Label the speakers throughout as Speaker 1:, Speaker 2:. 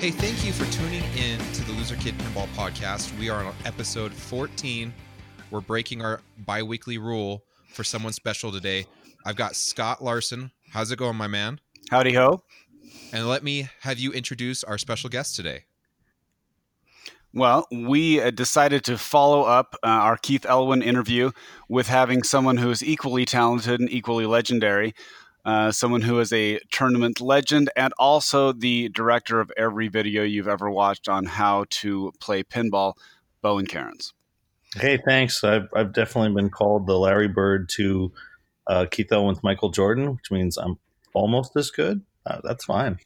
Speaker 1: Hey, thank you for tuning in to the Loser Kid Pinball Podcast. We are on episode 14. We're breaking our bi weekly rule for someone special today. I've got Scott Larson. How's it going, my man?
Speaker 2: Howdy ho.
Speaker 1: And let me have you introduce our special guest today.
Speaker 2: Well, we uh, decided to follow up uh, our Keith Elwin interview with having someone who is equally talented and equally legendary. Uh, someone who is a tournament legend and also the director of every video you've ever watched on how to play pinball, Bowen Kerins.
Speaker 3: Hey, thanks. I've, I've definitely been called the Larry Bird to uh, Keith Elwin's Michael Jordan, which means I'm almost as good. Uh, that's fine.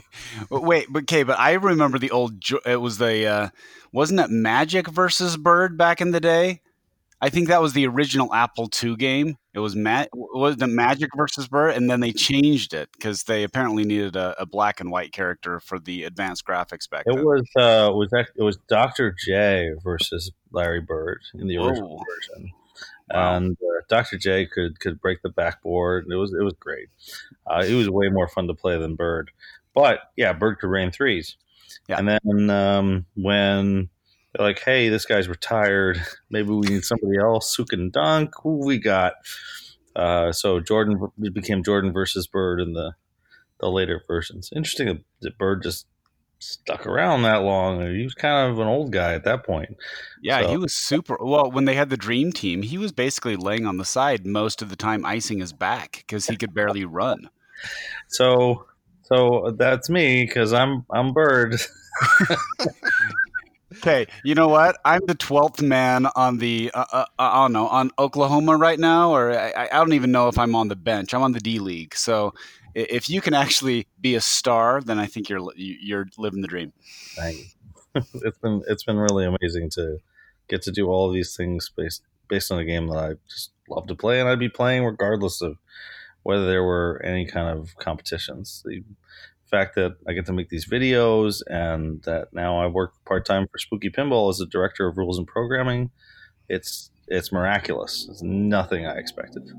Speaker 2: wait, but okay, but I remember the old. It was the uh, wasn't it Magic versus Bird back in the day? I think that was the original Apple II game. It was Ma- was the Magic versus Bird, and then they changed it because they apparently needed a, a, black and white character for the advanced graphics back
Speaker 3: it
Speaker 2: then.
Speaker 3: Was, uh, was that, it was Dr. J versus Larry Bird in the original Whoa. version. Wow. And uh, Dr. J could could break the backboard. It was it was great. Uh, it was way more fun to play than Bird. But yeah, Bird could rain threes. Yeah. And then um, when they're like, hey, this guy's retired. Maybe we need somebody else who can dunk. Who we got? Uh, so Jordan became Jordan versus Bird in the the later versions. Interesting that Bird just stuck around that long. He was kind of an old guy at that point.
Speaker 2: Yeah, so. he was super. Well, when they had the dream team, he was basically laying on the side most of the time, icing his back because he could barely run.
Speaker 3: So, so that's me because I'm I'm Bird.
Speaker 2: Okay, you know what? I'm the twelfth man on the uh, uh, I don't know on Oklahoma right now, or I, I don't even know if I'm on the bench. I'm on the D League, so if you can actually be a star, then I think you're you're living the dream.
Speaker 3: It's been it's been really amazing to get to do all these things based based on a game that I just love to play, and I'd be playing regardless of whether there were any kind of competitions. The fact that I get to make these videos and that now I work part time for Spooky Pinball as a director of rules and programming, it's it's miraculous. It's nothing I expected.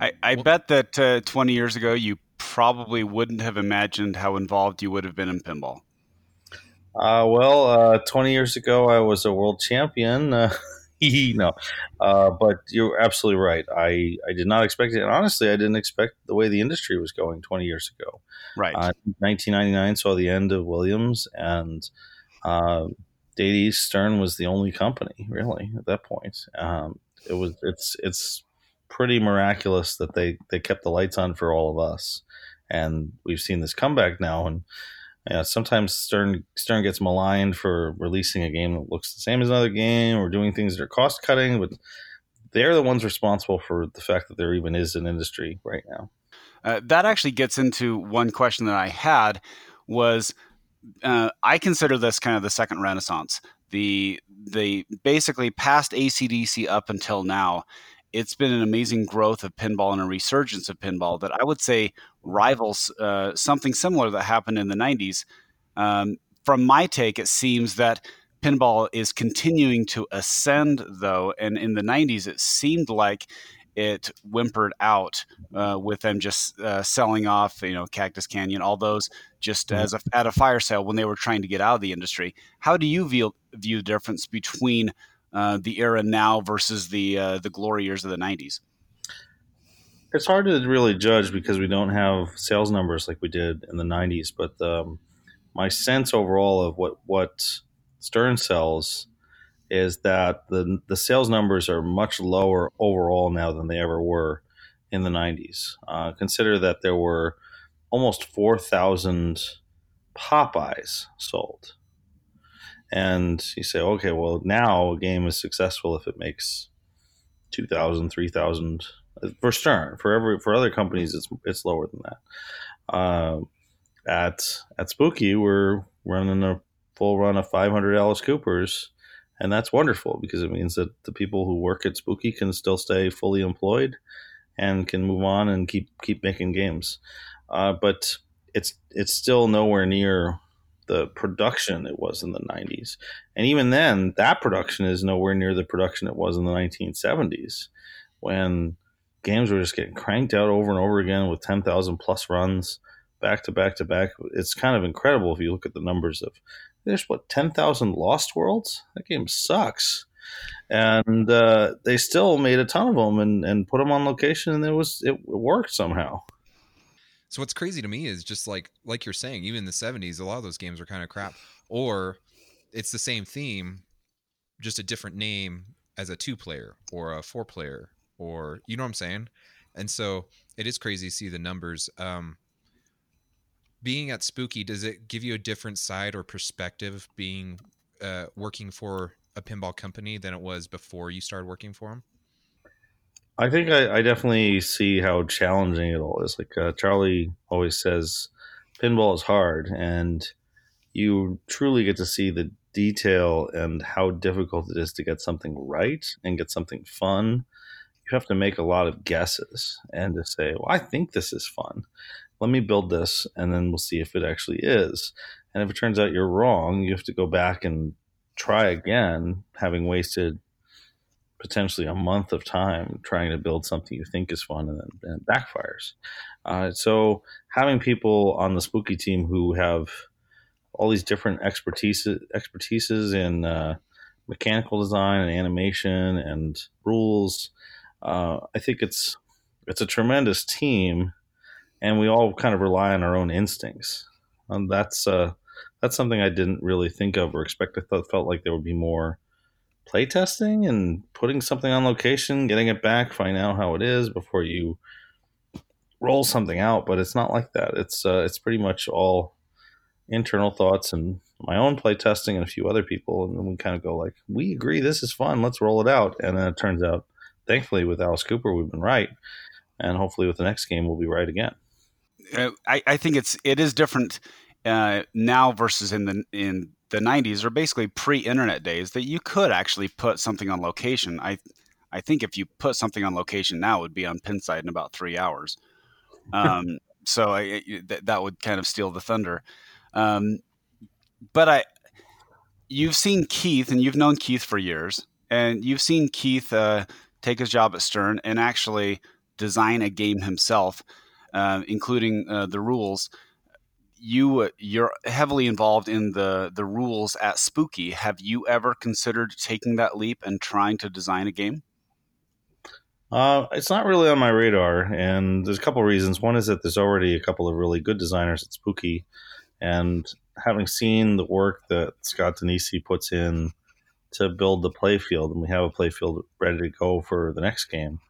Speaker 2: I, I bet that uh, 20 years ago you probably wouldn't have imagined how involved you would have been in pinball.
Speaker 3: Uh, well, uh, 20 years ago I was a world champion. No, uh, but you're absolutely right. I, I did not expect it. And honestly, I didn't expect the way the industry was going 20 years ago.
Speaker 2: Right.
Speaker 3: Uh, 1999 saw the end of Williams, and uh, Data East Stern was the only company really at that point. Um, it was it's it's pretty miraculous that they they kept the lights on for all of us, and we've seen this comeback now and yeah, sometimes Stern Stern gets maligned for releasing a game that looks the same as another game or doing things that are cost cutting, but they're the ones responsible for the fact that there even is an industry right now.
Speaker 2: Uh, that actually gets into one question that I had was uh, I consider this kind of the second renaissance. The the basically past ACDC up until now it's been an amazing growth of pinball and a resurgence of pinball that I would say rivals uh, something similar that happened in the 90s. Um, from my take, it seems that pinball is continuing to ascend, though, and in the 90s, it seemed like it whimpered out uh, with them just uh, selling off, you know, Cactus Canyon, all those just mm-hmm. as a, at a fire sale when they were trying to get out of the industry. How do you view, view the difference between uh, the era now versus the uh, the glory years of the '90s?
Speaker 3: It's hard to really judge because we don't have sales numbers like we did in the '90s. But um, my sense overall of what what Stern sells is that the the sales numbers are much lower overall now than they ever were in the '90s. Uh, consider that there were almost four thousand Popeyes sold and you say, okay, well, now a game is successful if it makes 2,000, 3,000 for Stern. For every for other companies, it's it's lower than that. Uh, at at Spooky, we're running a full run of 500 Alice Coopers, and that's wonderful because it means that the people who work at Spooky can still stay fully employed and can move on and keep keep making games. Uh, but it's it's still nowhere near the production it was in the 90s. And even then, that production is nowhere near the production it was in the 1970s when games were just getting cranked out over and over again with 10,000 plus runs. back to back to back. It's kind of incredible if you look at the numbers of there's what ten thousand Lost Worlds. That game sucks, and uh, they still made a ton of them and, and put them on location, and it was it worked somehow.
Speaker 1: So what's crazy to me is just like like you're saying, even in the '70s, a lot of those games are kind of crap, or it's the same theme, just a different name as a two player or a four player, or you know what I'm saying. And so it is crazy to see the numbers. Um, being at Spooky, does it give you a different side or perspective being uh, working for a pinball company than it was before you started working for them?
Speaker 3: I think I, I definitely see how challenging it all is. Like uh, Charlie always says, pinball is hard, and you truly get to see the detail and how difficult it is to get something right and get something fun. You have to make a lot of guesses and to say, "Well, I think this is fun. Let me build this, and then we'll see if it actually is." And if it turns out you're wrong, you have to go back and try again, having wasted potentially a month of time trying to build something you think is fun and then and it backfires. Uh, so having people on the spooky team who have all these different expertise expertises in uh, mechanical design and animation and rules, uh, I think it's it's a tremendous team, and we all kind of rely on our own instincts. And that's uh, that's something I didn't really think of or expect. I thought felt like there would be more play testing and putting something on location, getting it back, finding out how it is before you roll something out. But it's not like that. It's uh, it's pretty much all internal thoughts and my own play testing and a few other people, and then we kind of go like, we agree this is fun, let's roll it out. And then it turns out, thankfully, with Alice Cooper, we've been right, and hopefully with the next game, we'll be right again.
Speaker 2: Uh, I, I think it's it is different uh, now versus in the in the 90s or basically pre-internet days that you could actually put something on location. I I think if you put something on location now, it would be on Pinside in about three hours. Um, so I, that, that would kind of steal the thunder. Um, but I, you've seen Keith, and you've known Keith for years, and you've seen Keith uh, take his job at Stern and actually design a game himself, uh, including uh, the rules you you're heavily involved in the the rules at Spooky. Have you ever considered taking that leap and trying to design a game?
Speaker 3: Uh, it's not really on my radar, and there's a couple reasons. One is that there's already a couple of really good designers at Spooky, and having seen the work that Scott Danesi puts in to build the playfield, and we have a playfield ready to go for the next game.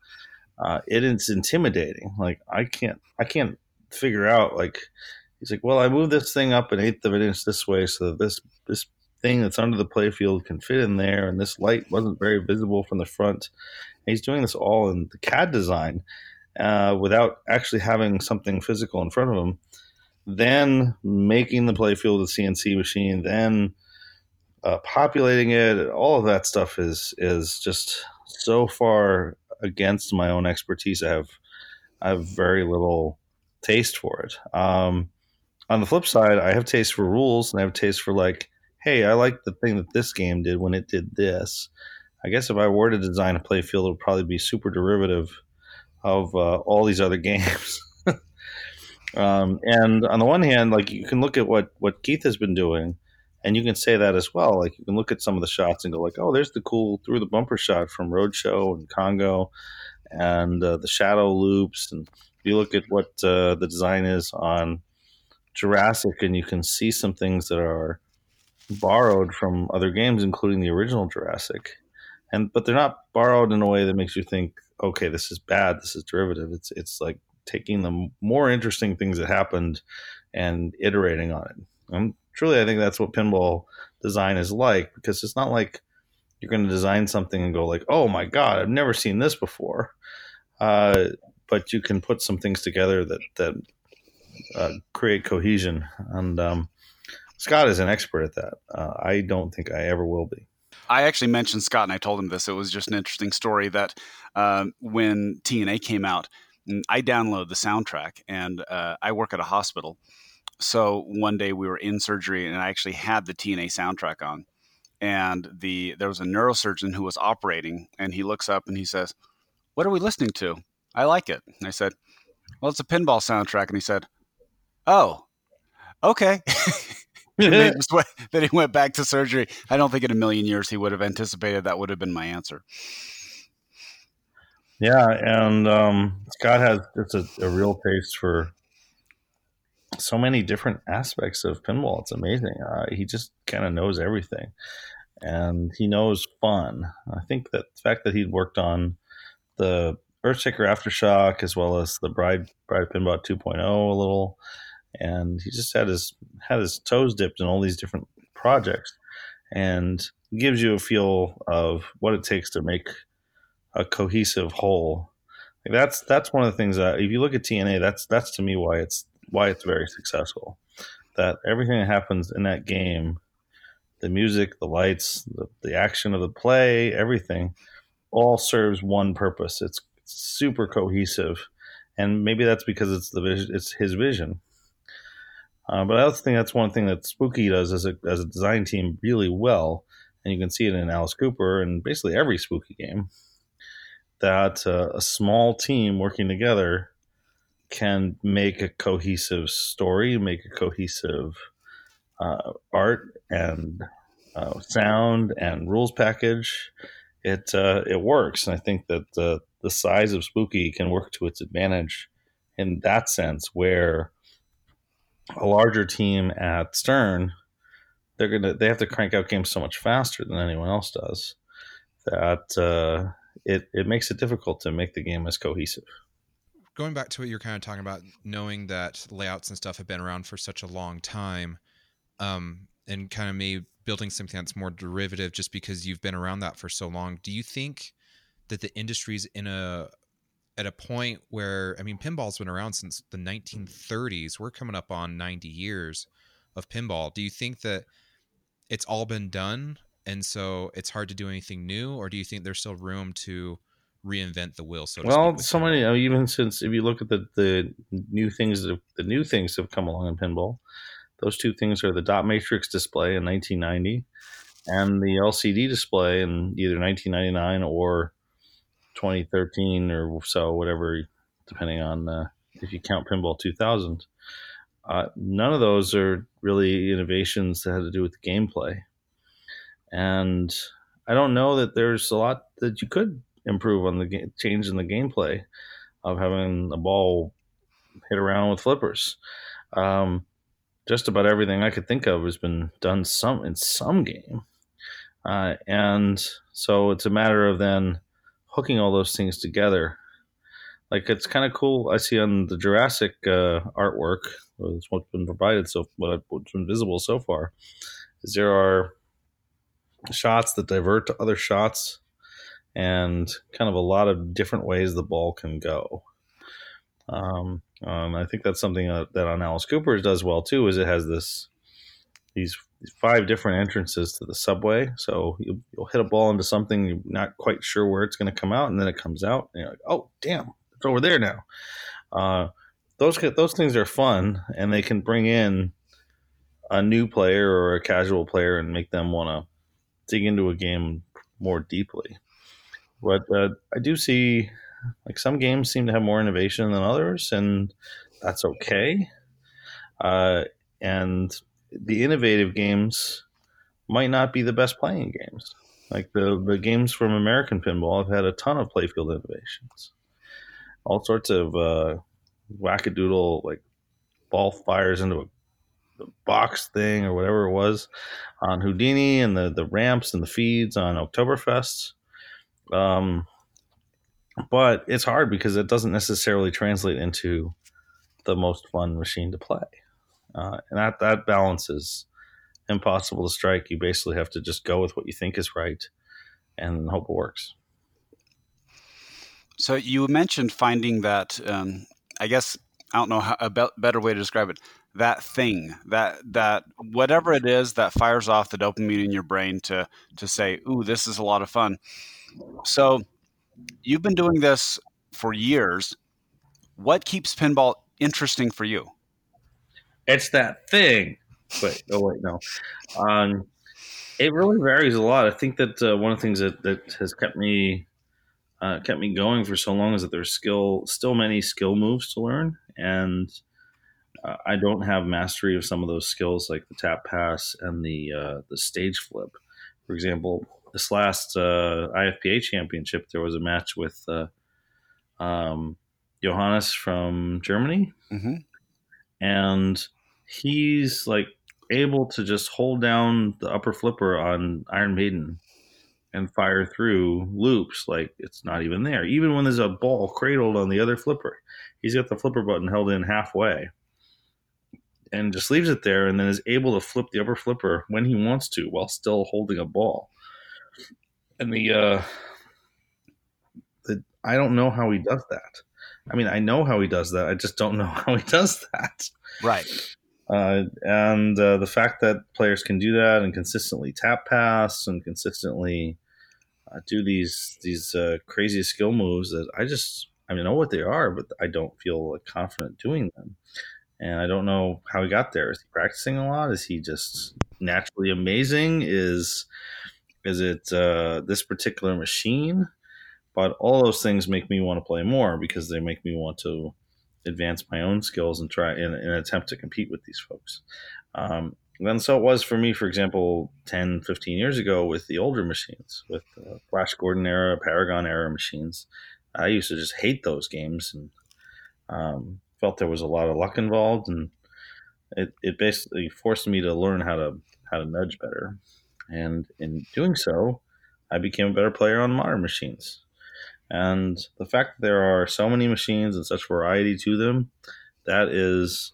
Speaker 3: Uh, it is intimidating. Like I can't, I can't figure out like he's like, well, I moved this thing up an eighth of an inch this way so that this this thing that's under the playfield can fit in there, and this light wasn't very visible from the front. And he's doing this all in the CAD design uh, without actually having something physical in front of him. Then making the playfield a CNC machine, then uh, populating it, all of that stuff is is just so far against my own expertise. I have I have very little taste for it. Um, on the flip side, I have taste for rules and I have taste for like, hey, I like the thing that this game did when it did this. I guess if I were to design a playfield, it would probably be super derivative of uh, all these other games. um, and on the one hand, like you can look at what what Keith has been doing, and you can say that as well. Like you can look at some of the shots and go like, oh, there's the cool through the bumper shot from Roadshow and Congo, and uh, the shadow loops. And you look at what uh, the design is on Jurassic, and you can see some things that are borrowed from other games, including the original Jurassic. And but they're not borrowed in a way that makes you think, okay, this is bad, this is derivative. It's it's like taking the more interesting things that happened and iterating on it. And truly, I think that's what pinball design is like because it's not like you're going to design something and go like, oh my god, I've never seen this before. Uh, but you can put some things together that that uh, create cohesion. And um, Scott is an expert at that. Uh, I don't think I ever will be.
Speaker 2: I actually mentioned Scott and I told him this. It was just an interesting story that um, when TNA came out, mm, I downloaded the soundtrack and uh, I work at a hospital. So one day we were in surgery and I actually had the TNA soundtrack on. And the there was a neurosurgeon who was operating and he looks up and he says, What are we listening to? I like it. And I said, Well, it's a pinball soundtrack. And he said, Oh, okay. then, he went back to surgery. I don't think in a million years he would have anticipated that would have been my answer.
Speaker 3: Yeah, and um, Scott has just a, a, real taste for so many different aspects of pinball. It's amazing. Uh, he just kind of knows everything, and he knows fun. I think that the fact that he'd worked on the Earthshaker Aftershock as well as the Bride Bride Pinbot 2.0 a little, and he just had his had his toes dipped in all these different projects, and gives you a feel of what it takes to make a cohesive whole. That's that's one of the things that if you look at TNA, that's that's to me why it's why it's very successful. That everything that happens in that game, the music, the lights, the, the action of the play, everything, all serves one purpose. It's super cohesive, and maybe that's because it's the vision, it's his vision. Uh, but I also think that's one thing that Spooky does as a as a design team really well, and you can see it in Alice Cooper and basically every Spooky game that uh, a small team working together can make a cohesive story, make a cohesive uh, art and uh, sound and rules package. It uh, it works, and I think that the the size of Spooky can work to its advantage in that sense, where a larger team at Stern they're gonna they have to crank out games so much faster than anyone else does that uh, it it makes it difficult to make the game as cohesive.
Speaker 1: Going back to what you're kind of talking about, knowing that layouts and stuff have been around for such a long time, um, and kind of me building something that's more derivative just because you've been around that for so long. Do you think that the industry's in a at a point where I mean, pinball's been around since the 1930s. We're coming up on 90 years of pinball. Do you think that it's all been done and so it's hard to do anything new or do you think there's still room to reinvent the wheel so
Speaker 3: well so many uh, even since if you look at the the new things that the new things have come along in pinball those two things are the dot matrix display in 1990 and the lcd display in either 1999 or 2013 or so whatever depending on uh, if you count pinball 2000 uh, none of those are really innovations that had to do with the gameplay. And I don't know that there's a lot that you could improve on the change in the gameplay of having a ball hit around with flippers. Um, just about everything I could think of has been done some in some game, uh, and so it's a matter of then hooking all those things together. Like it's kind of cool. I see on the Jurassic uh, artwork, what's been provided so what's been visible so far, is there are shots that divert to other shots and kind of a lot of different ways the ball can go. Um, um, I think that's something that, that on Alice Cooper's does well too. Is it has this these five different entrances to the subway. So you, will hit a ball into something you're not quite sure where it's going to come out, and then it comes out, and you're like, "Oh, damn, it's over there now." Uh, those those things are fun, and they can bring in a new player or a casual player and make them want to dig into a game more deeply. But uh, I do see like some games seem to have more innovation than others, and that's okay. Uh, and the innovative games might not be the best playing games. Like the the games from American Pinball have had a ton of playfield innovations, all sorts of uh, wackadoodle like ball fires into a box thing or whatever it was on Houdini and the the ramps and the feeds on Oktoberfest. Um, but it's hard because it doesn't necessarily translate into the most fun machine to play, uh, and that that balance is impossible to strike. You basically have to just go with what you think is right and hope it works.
Speaker 2: So you mentioned finding that. Um, I guess I don't know how, a be- better way to describe it that thing that that whatever it is that fires off the dopamine in your brain to to say ooh this is a lot of fun so you've been doing this for years. What keeps pinball interesting for you?
Speaker 3: It's that thing. Wait oh wait no. Um, it really varies a lot. I think that uh, one of the things that, that has kept me uh, kept me going for so long is that there's skill still many skill moves to learn and uh, I don't have mastery of some of those skills like the tap pass and the uh, the stage flip. For example, this last uh, IFPA championship, there was a match with uh, um, Johannes from Germany,
Speaker 2: Mhm.
Speaker 3: and he's like able to just hold down the upper flipper on Iron Maiden and fire through loops like it's not even there. Even when there's a ball cradled on the other flipper, he's got the flipper button held in halfway and just leaves it there and then is able to flip the upper flipper when he wants to while still holding a ball. And the uh the I don't know how he does that. I mean, I know how he does that. I just don't know how he does that.
Speaker 2: Right.
Speaker 3: Uh, and uh, the fact that players can do that and consistently tap pass and consistently uh, do these these uh, crazy skill moves that I just I mean, I know what they are, but I don't feel like, confident doing them. And I don't know how he got there. Is he practicing a lot? Is he just naturally amazing? Is is it uh, this particular machine? But all those things make me want to play more because they make me want to advance my own skills and try in, an attempt to compete with these folks. Um, and so it was for me, for example, 10, 15 years ago with the older machines, with uh, Flash Gordon era, Paragon era machines. I used to just hate those games and um, felt there was a lot of luck involved, and it, it basically forced me to learn how to how to nudge better. And in doing so, I became a better player on modern machines. And the fact that there are so many machines and such variety to them, that is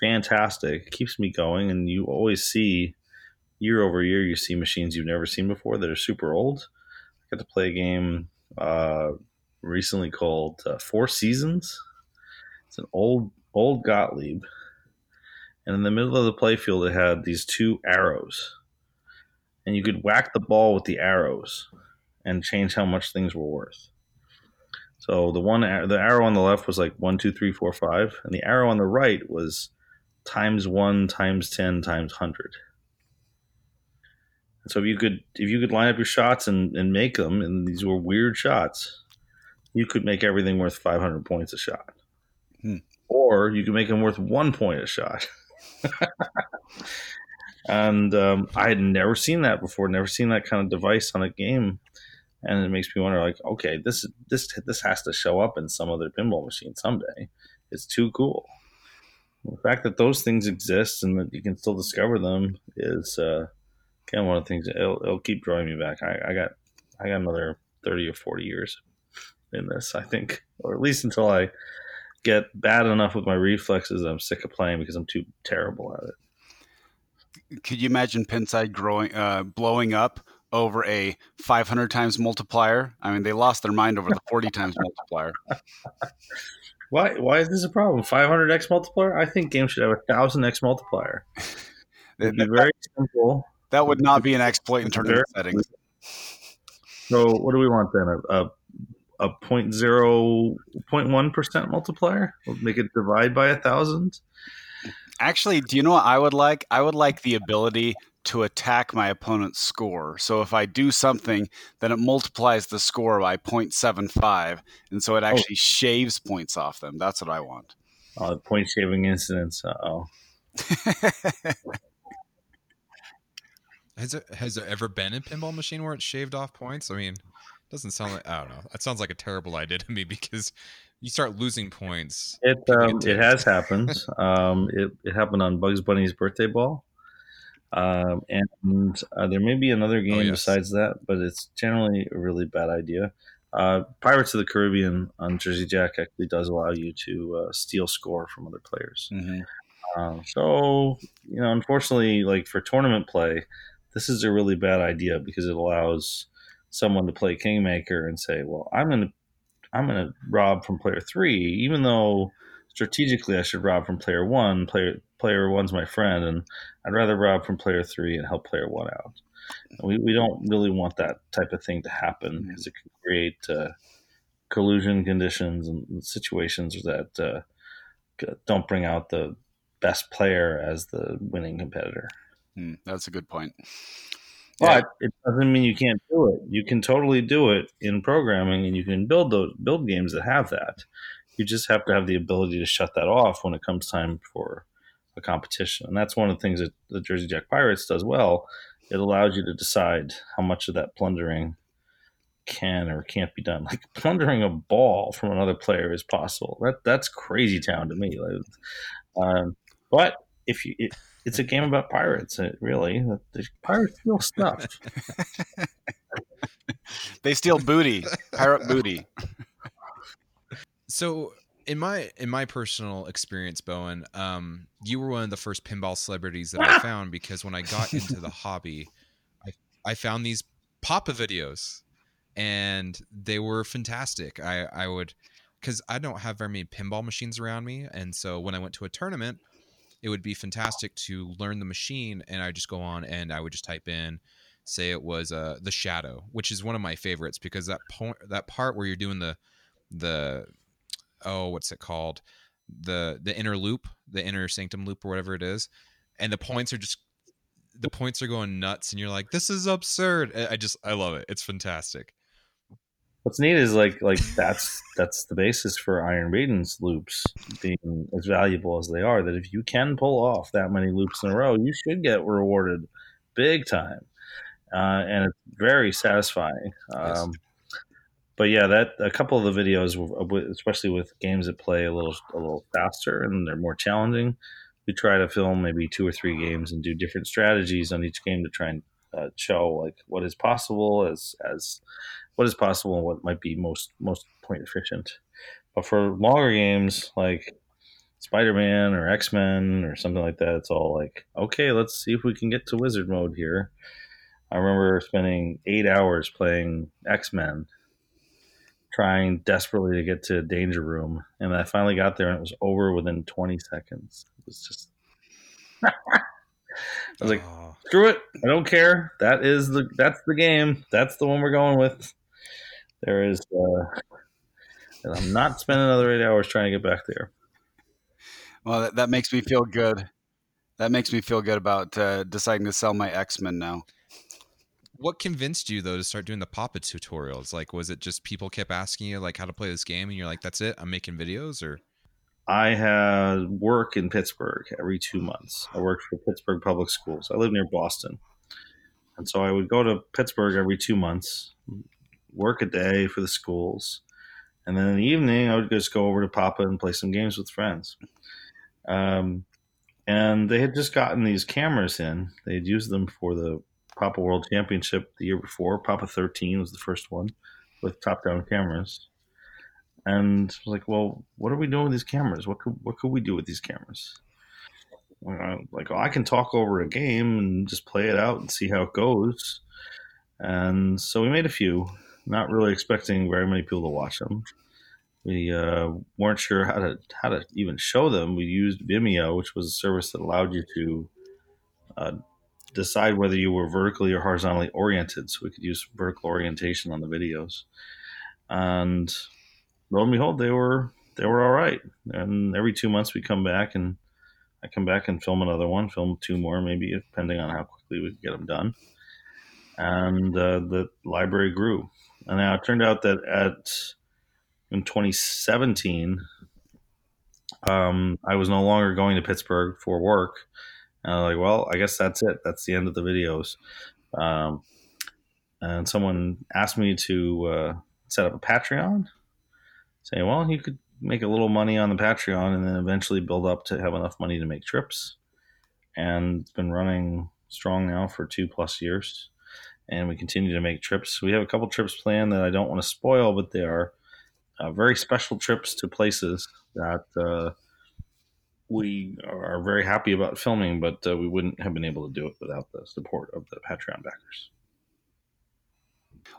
Speaker 3: fantastic. It keeps me going, and you always see year over year, you see machines you've never seen before that are super old. I got to play a game uh, recently called uh, Four Seasons. It's an old old Gottlieb, and in the middle of the playfield, it had these two arrows, and you could whack the ball with the arrows and change how much things were worth. So the one the arrow on the left was like one, two, three, four, five, and the arrow on the right was times one, times ten, times hundred. And so if you could if you could line up your shots and, and make them, and these were weird shots, you could make everything worth five hundred points a shot.
Speaker 2: Hmm.
Speaker 3: Or you could make them worth one point a shot. and um, I had never seen that before, never seen that kind of device on a game. And it makes me wonder like okay this this this has to show up in some other pinball machine someday. It's too cool. The fact that those things exist and that you can still discover them is uh kind of one of the things it'll, it'll keep drawing me back. I, I got i got another 30 or 40 years in this i think or at least until i get bad enough with my reflexes i'm sick of playing because i'm too terrible at it
Speaker 2: Could you imagine Pinside growing, uh, blowing up over a 500 times multiplier? I mean, they lost their mind over the 40 times multiplier.
Speaker 3: why why is this a problem 500x multiplier i think games should have a 1000x multiplier it'd be very simple
Speaker 2: That would not be an exploit in tournament settings.
Speaker 3: So what do we want then? A a, a point zero point one percent multiplier? We'll make it divide by a thousand.
Speaker 2: Actually, do you know what I would like? I would like the ability to attack my opponent's score. So if I do something, then it multiplies the score by 0.75, and so it actually shaves points off them. That's what I want.
Speaker 3: Uh, point shaving incidents. Uh oh.
Speaker 1: Has there, has there ever been a pinball machine where it shaved off points? I mean, doesn't sound like I don't know. That sounds like a terrible idea to me because you start losing points.
Speaker 3: It um, it has happened. um, it it happened on Bugs Bunny's birthday ball. Um, and uh, there may be another game
Speaker 1: Oh, yes.
Speaker 3: besides that, but it's generally a really bad idea. Uh, Pirates of the Caribbean on Jersey Jack actually does allow you to uh, steal score from other players.
Speaker 2: Mhm.
Speaker 3: Um, so you know, unfortunately, like for tournament play, this is a really bad idea because it allows someone to play kingmaker and say, "Well, I'm going to I'm going to rob from player three, even though strategically I should rob from player one. Player player one's my friend, and I'd rather rob from player three and help player one out. We we don't really want that type of thing to happen because it can create uh, collusion conditions and situations that uh, don't bring out the best player as the winning competitor.
Speaker 2: Hmm, that's a good point.
Speaker 3: But it doesn't mean you can't do it. You can totally do it in programming, and you can build those build games that have that. You just have to have the ability to shut that off when it comes time for a competition. And that's one of the things that the Jersey Jack Pirates does well. It allows you to decide how much of that plundering can or can't be done. Like plundering a ball from another player is possible. That that's crazy town to me. Like, um, but if you, it, it's a game about pirates. Really, the pirates steal stuff.
Speaker 2: they steal booty, pirate booty.
Speaker 1: So in my in my personal experience, Bowen, um, you were one of the first pinball celebrities that I found because when I got into the hobby, I I found these Papa videos, and they were fantastic. I I would because I don't have very many pinball machines around me, and so when I went to a tournament, it would be fantastic to learn the machine, and I just go on and I would just type in. Say it was uh, the shadow, which is one of my favorites because that point, that part where you're doing the the oh what's it called? The the inner loop the inner sanctum loop or whatever it is and the points are just the points are going nuts and you're like this is absurd. I just i love it. It's fantastic
Speaker 3: what's neat is like like that's that's the basis for iron maiden's loops being as valuable as they are that if you can pull off that many loops in a row you should get rewarded big time. Uh, and it's very satisfying um, yes but yeah, that a couple of the videos, especially with games that play a little a little faster and they're more challenging, we try to film maybe two or three games and do different strategies on each game to try and uh, show like what is possible as as what is possible and what might be most most point efficient. But for longer games like Spider Man or X Men or something like that, it's all like okay, let's see if we can get to wizard mode here. I remember spending eight hours playing X Men trying desperately to get to danger room and i finally got there and it was over within 20 seconds. It was just i was like screw it. I don't care. That is the that's the game. That's the one we're going with there is uh and i'm not spending another eight hours trying to get back there
Speaker 2: well that, that makes me feel good that makes me feel good about uh, deciding to sell my x-men now
Speaker 1: what convinced you though to start doing the Papa tutorials? Like, was it just people kept asking you like how to play this game, and you're like, "That's it, I'm making videos," or?
Speaker 3: I had work in Pittsburgh every two months. I worked for Pittsburgh Public Schools. I live near Boston, and so I would go to Pittsburgh every two months, work a day for the schools, and then in the evening I would just go over to Papa and play some games with friends. Um, and they had just gotten these cameras in. They had used them for the Papa World Championship the year before. Papa 13 was the first one with top down cameras. And like, well, what are we doing with these cameras? What could what could we do with these cameras? Like, oh, I can talk over a game and just play it out and see how it goes. And so we made a few, not really expecting very many people to watch them. We uh, weren't sure how to how to even show them. We used Vimeo, which was a service that allowed you to uh, decide whether you were vertically or horizontally oriented. So we could use vertical orientation on the videos. And lo and behold, they were they were all right. And every two months we come back and I come back and film another one, film two more, maybe depending on how quickly we get them done. And uh, the library grew. And now it turned out that at in 2017, um, I was no longer going to Pittsburgh for work. And I was like, well, I guess that's it. That's the end of the videos. Um, and someone asked me to uh, set up a Patreon, saying, well, you could make a little money on the Patreon and then eventually build up to have enough money to make trips. And it's been running strong now for two plus years. And we continue to make trips. We have a couple trips planned that I don't want to spoil, but they are uh, very special trips to places that uh, we are very happy about filming, but uh, we wouldn't have been able to do it without the support of the Patreon backers.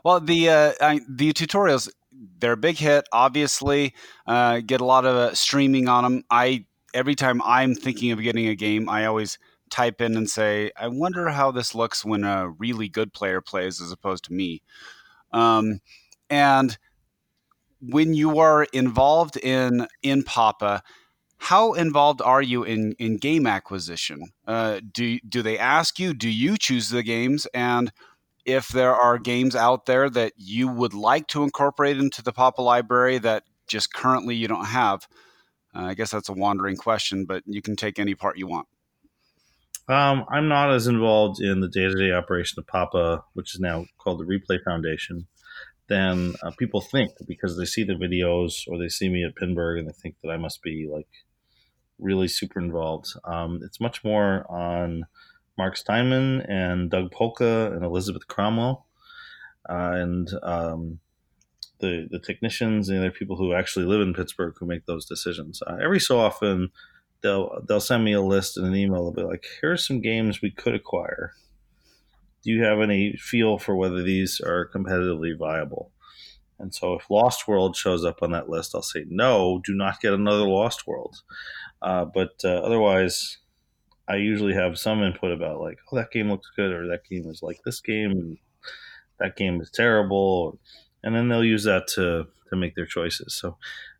Speaker 2: Well, the uh, I, the tutorials they're a big hit. Obviously, uh, get a lot of uh, streaming on them. I every time I'm thinking of getting a game, I always type in and say, "I wonder how this looks when a really good player plays as opposed to me." Um, and when you are involved in in Papa, how involved are you in, in game acquisition? Uh, do, do they ask you? Do you choose the games? And if there are games out there that you would like to incorporate into the Papa library that just currently you don't have, Uh, I guess that's a wandering question, but you can take any part you want.
Speaker 3: Um, I'm not as involved in the day to day operation of Papa, which is now called the Replay Foundation, than uh, people think because they see the videos or they see me at Pinburgh and they think that I must be like really super involved. Um, it's much more on Mark Steinman and Doug Polka and Elizabeth Cromwell. Uh, and um, the the technicians and the other people who actually live in Pittsburgh who make those decisions. Uh, every so often, they'll they'll send me a list and an email. They'll be like, "Here's some games we could acquire. Do you have any feel for whether these are competitively viable?" And so, if Lost World shows up on that list, I'll say, "No, do not get another Lost World." Uh, but uh, otherwise, I usually have some input about like, "Oh, that game looks good," or "That game is like this game," and "That game is terrible." and then they'll use that to to make their choices. So,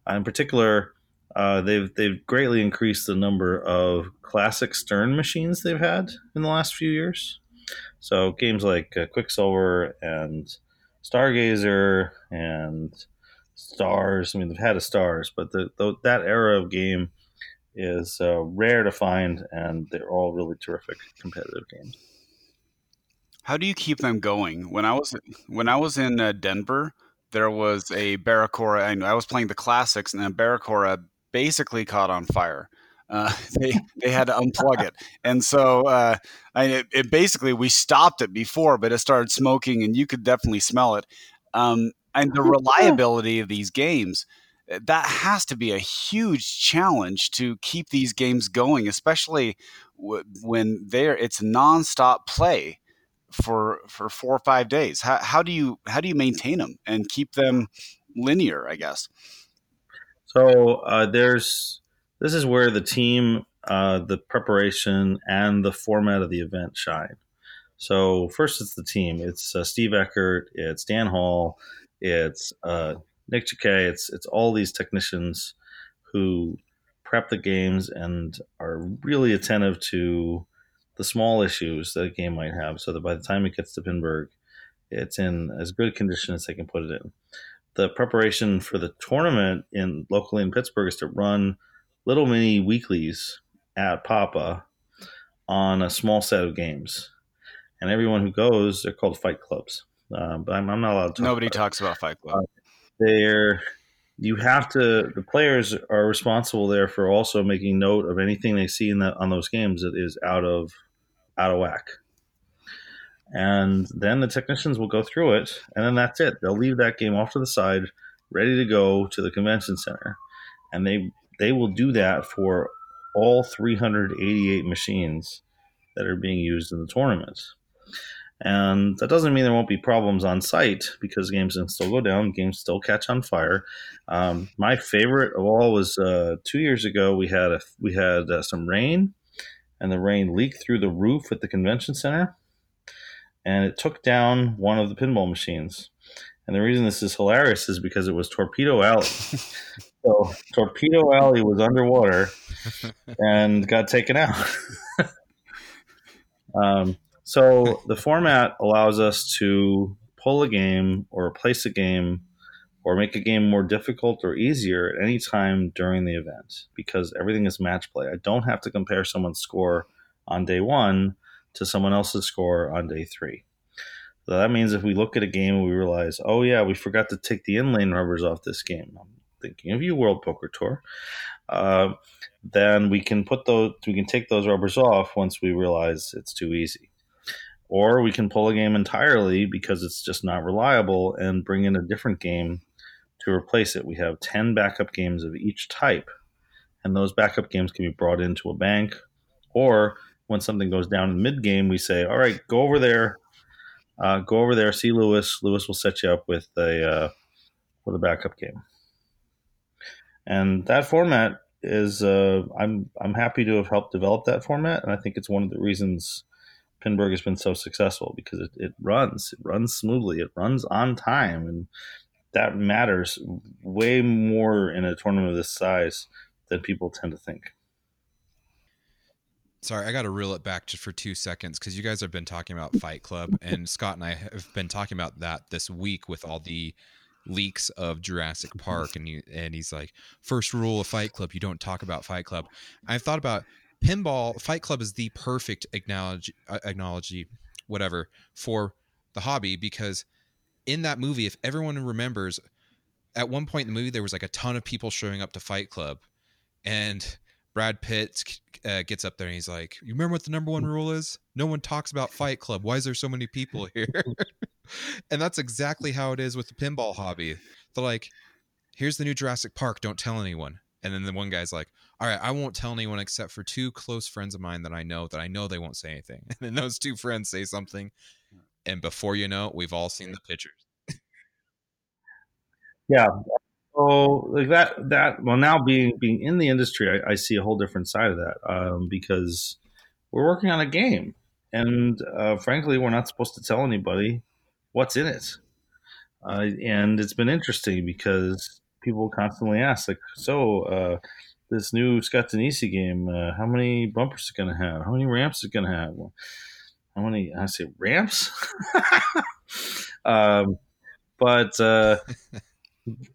Speaker 3: in particular, uh, they've they've greatly increased the number of classic Stern machines they've had in the last few years. So games like uh, Quicksilver and Stargazer and Stars. I mean, they've had a Stars, but the, the, that era of game is uh, rare to find, and they're all really terrific competitive games.
Speaker 2: How do you keep them going? When I was when I was in uh, Denver, there was a Barracora, and I was playing the classics, and then Barracora basically caught on fire. Uh, they they had to unplug it, and so uh, I, it, it, basically we stopped it before, but it started smoking, and you could definitely smell it. Um, and the reliability of these games eh, that has to be a huge challenge to keep these games going, especially w- when they're it's nonstop play for for four or five days. How, how do you how do you maintain them and keep them linear? I guess.
Speaker 3: So uh, there's this is where the team, uh, the preparation, and the format of the event shine. So first, it's the team. It's uh, Steve Eckert. It's Dan Hall. It's uh, Nick Chicay. It's it's all these technicians who prep the games and are really attentive to the small issues that a game might have, so that by the time it gets to Pinburgh, it's in as good condition as they can put it in. The preparation for the tournament in locally in Pittsburgh is to run little mini weeklies at Papa on a small set of games, and everyone who goes, they're called fight clubs. Uh, but I'm, I'm, not allowed to. Talk
Speaker 2: Nobody
Speaker 3: about
Speaker 2: talks about fight club. Uh,
Speaker 3: they're you have to the players are responsible there for also making note of anything they see in that on those games that is out of out of whack. And then the technicians will go through it, and then that's it. They'll leave that game off to the side, ready to go to the convention center. And they they will do that for all 388 machines that are being used in the tournament. And that doesn't mean there won't be problems on site because games can still go down, games still catch on fire. Um, my favorite of all was uh, two years ago. We had a we had uh, some rain, and the rain leaked through the roof at the convention center, and it took down one of the pinball machines. And the reason this is hilarious is because it was Torpedo Alley. so Torpedo Alley was underwater and got taken out. um, so the format allows us to pull a game or replace a game or make a game more difficult or easier at any time during the event because everything is match play. I don't have to compare someone's score on day one to someone else's score on day three. So that means if we look at a game and we realize, oh yeah, we forgot to take the inlane rubbers off this game. I'm thinking of you, World Poker Tour. Uh, then we can put those, we can take those rubbers off once we realize it's too easy. Or we can pull a game entirely because it's just not reliable and bring in a different game to replace it. We have 10 backup games of each type, and those backup games can be brought into a bank. Or when something goes down in mid game, we say, all right, go over there, uh, go over there, see Lewis. Lewis will set you up with a, uh, with a backup game. And that format is, uh, I'm, I'm happy to have helped develop that format. And I think it's one of the reasons Pinburgh has been so successful because it, it runs, it runs smoothly, it runs on time. And that matters way more in a tournament of this size than people tend to think.
Speaker 1: Sorry, I got to reel it back just for two seconds because you guys have been talking about Fight Club, and Scott and I have been talking about that this week with all the leaks of Jurassic Park, and he and he's like, first rule of Fight Club: you don't talk about Fight Club. I've thought about pinball. Fight Club is the perfect acknowledge uh, acknowledge whatever for the hobby because in that movie, if everyone remembers, at one point in the movie there was like a ton of people showing up to Fight Club, and Brad Pitt uh, gets up there and he's like, "You remember what the number one rule is? No one talks about Fight Club. Why is there so many people here?" and that's exactly how it is with the pinball hobby. They're like, "Here's the new Jurassic Park. Don't tell anyone." And then the one guy's like, "All right, I won't tell anyone except for two close friends of mine that I know that I know they won't say anything." And then those two friends say something, and before you know, it, we've all seen the pictures.
Speaker 3: yeah. So like that that well now being being in the industry, I, I see a whole different side of that um, because we're working on a game, and uh, frankly, we're not supposed to tell anybody what's in it. Uh, and it's been interesting because people constantly ask, like, so uh, this new Scott Danesi game, uh, how many bumpers is going to have? How many ramps is going to have? How many? I say ramps. um, but uh,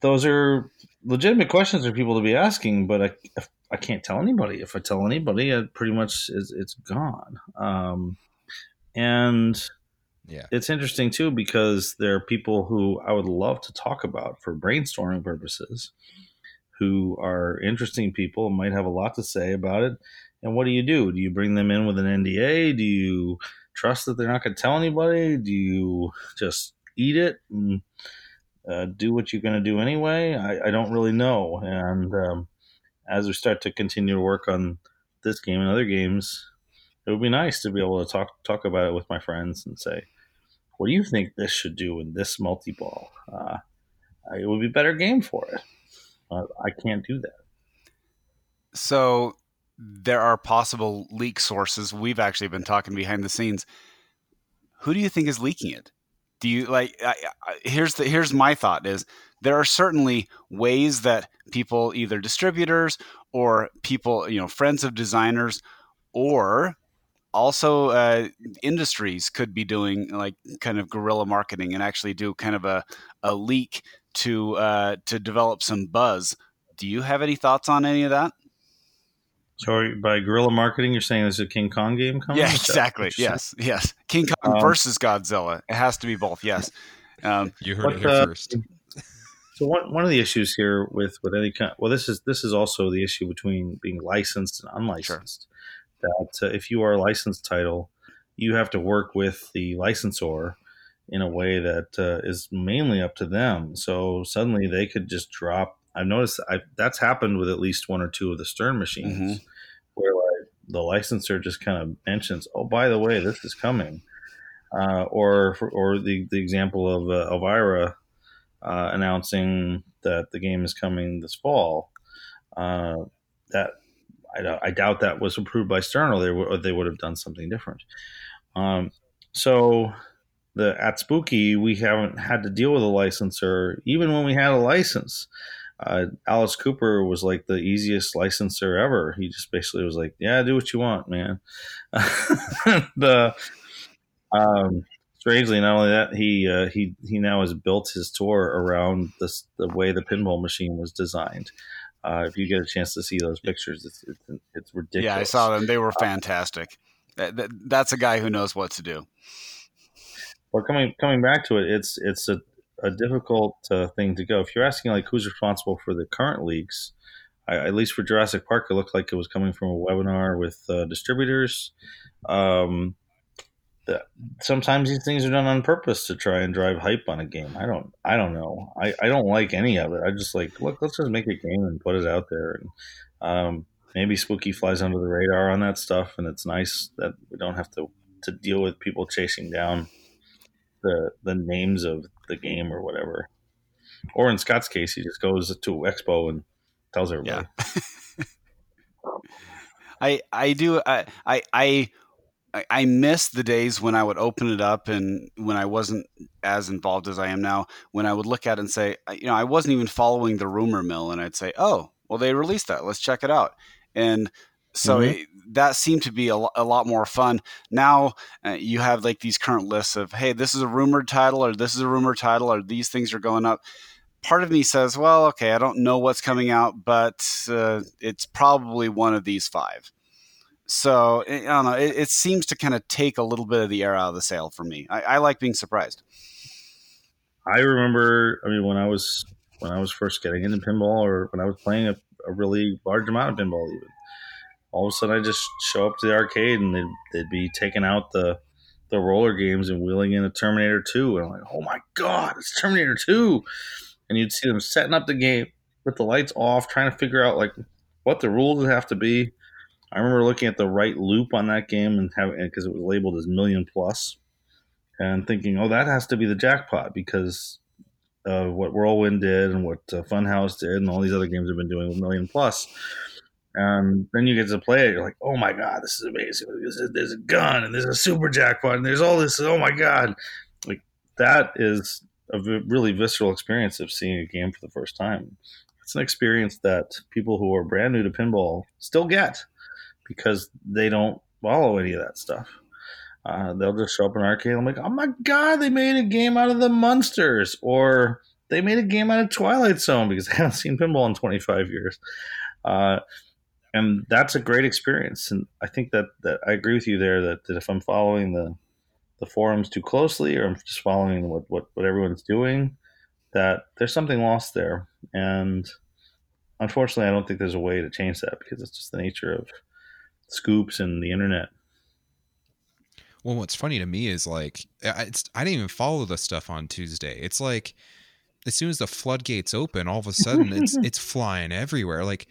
Speaker 3: those are legitimate questions for people to be asking. But I, I can't tell anybody. If I tell anybody, it pretty much is it's gone. Um, and
Speaker 1: Yeah.
Speaker 3: it's interesting too because there are people who I would love to talk about for brainstorming purposes, who are interesting people and might have a lot to say about it. And what do you do? Do you bring them in with an NDA? Do you trust that they're not going to tell anybody? Do you just eat it and uh, do what you're going to do anyway? I, I don't really know. And um, as we start to continue to work on this game and other games, it would be nice to be able to talk talk about it with my friends and say, "What do you think this should do in this multi ball? Uh, it would be a better game for it." Uh, I can't do that.
Speaker 2: So there are possible leak sources. We've actually been talking behind the scenes. Who do you think is leaking it? Do you like? I, I, here's the here's my thought: is there are certainly ways that people, either distributors or people, you know, friends of designers, or also uh, industries could be doing like kind of guerrilla marketing and actually do kind of a, a leak to uh, to develop some buzz. Do you have any thoughts on any of that?
Speaker 3: So by guerrilla marketing, you're saying there's a King Kong game coming?
Speaker 2: Yeah, exactly.
Speaker 3: what you're saying?
Speaker 2: Yes, yes. King Kong
Speaker 3: Um,
Speaker 2: versus Godzilla. It has to be both. Yes. Um,
Speaker 1: You heard
Speaker 3: What,
Speaker 1: it here
Speaker 3: uh,
Speaker 1: first.
Speaker 3: So one one of the issues here with with any kind, well, this is this is also the issue between being licensed and unlicensed. That uh, if you are a licensed title, you have to work with the licensor in a way that uh, is mainly up to them. So suddenly they could just drop. I've noticed I, that's happened with at least one or two of the Stern machines, where like the licensor just kind of mentions, "Oh, by the way, this is coming," uh, or or the the example of uh, Elvira uh, announcing that the game is coming this fall. Uh, that I, I doubt that was approved by Stern, or they, would- or they would have done something different. Um, so the at Spooky, we haven't had to deal with a licensor, even when we had a license. Uh, Alice Cooper was like the easiest licensor ever. He just basically was like, "Yeah, do what you want, man." and, uh, um, strangely, not only that, he uh, he he now has built his tour around this the way the pinball machine was designed. Uh, if you get a chance to see those pictures, it's it's, it's ridiculous.
Speaker 2: yeah, I saw them. They were fantastic. That, that, that's a guy who knows what to do.
Speaker 3: Well, coming coming back to it, it's it's a, a difficult uh, thing to go. If you're asking like who's responsible for the current leaks, I, at least for Jurassic Park, it looked like it was coming from a webinar with uh, distributors. Um, that sometimes these things are done on purpose to try and drive hype on a game. I don't I don't know. I, I don't like any of it. I just like look, let's just make a game and put it out there. And um, maybe Spooky flies under the radar on that stuff, and it's nice that we don't have to to deal with people chasing down the the names of the game or whatever. Or in Scott's case, he just goes to Expo and tells everybody.
Speaker 2: I I do I I I- I miss the days when I would open it up and when I wasn't as involved as I am now. When I would look at it and say, you know, I wasn't even following the rumor mill, and I'd say, oh, well, they released that. Let's check it out. And so
Speaker 3: Mhm.
Speaker 2: it, that seemed to be a, a lot more fun. Now uh, you have like these current lists of, hey, this is a rumored title, or this is a rumored title, or these things are going up. part of me says, well, okay, I don't know what's coming out, but uh, it's probably one of these five. So I don't know. It, it seems to kind of take a little bit of the air out of the sail for me. I, I like being surprised.
Speaker 3: I remember. I mean, when I was when I was first getting into pinball, or when I was playing a, a really large amount of pinball, even all of a sudden I just show up to the arcade and they'd, they'd be taking out the the roller games and wheeling in a Terminator 2. And I'm like, oh my God, it's Terminator 2. And you'd see them setting up the game with the lights off, trying to figure out like what the rules would have to be. I remember looking at the right loop on that game and having because it was labeled as million plus and thinking, oh, that has to be the jackpot because of what Whirlwind did and what uh, Funhouse did and all these other games have been doing with million plus. And then you get to play it. You're like, oh my god, this is amazing. there's a gun and there's a super jackpot and there's all this. Oh my god, like that is a really visceral experience of seeing a game for the first time. It's an experience that people who are brand new to pinball still get because they don't follow any of that stuff. Uh, they'll just show up in arcade. I'm like, oh my god, they made a game out of the Munsters, or they made a game out of Twilight Zone because I haven't seen pinball in 25 years. Uh, and that's a great experience. And I think that that I agree with you there that, that if I'm following the the forums too closely or I'm just following what, what, what everyone's doing, that there's something lost there. And unfortunately, I don't think there's a way to change that because it's just the nature of scoops and the internet.
Speaker 1: Well, what's funny to me is like it's I didn't even follow the stuff on Tuesday. It's like as soon as the floodgates open, all of a sudden it's it's flying everywhere. Like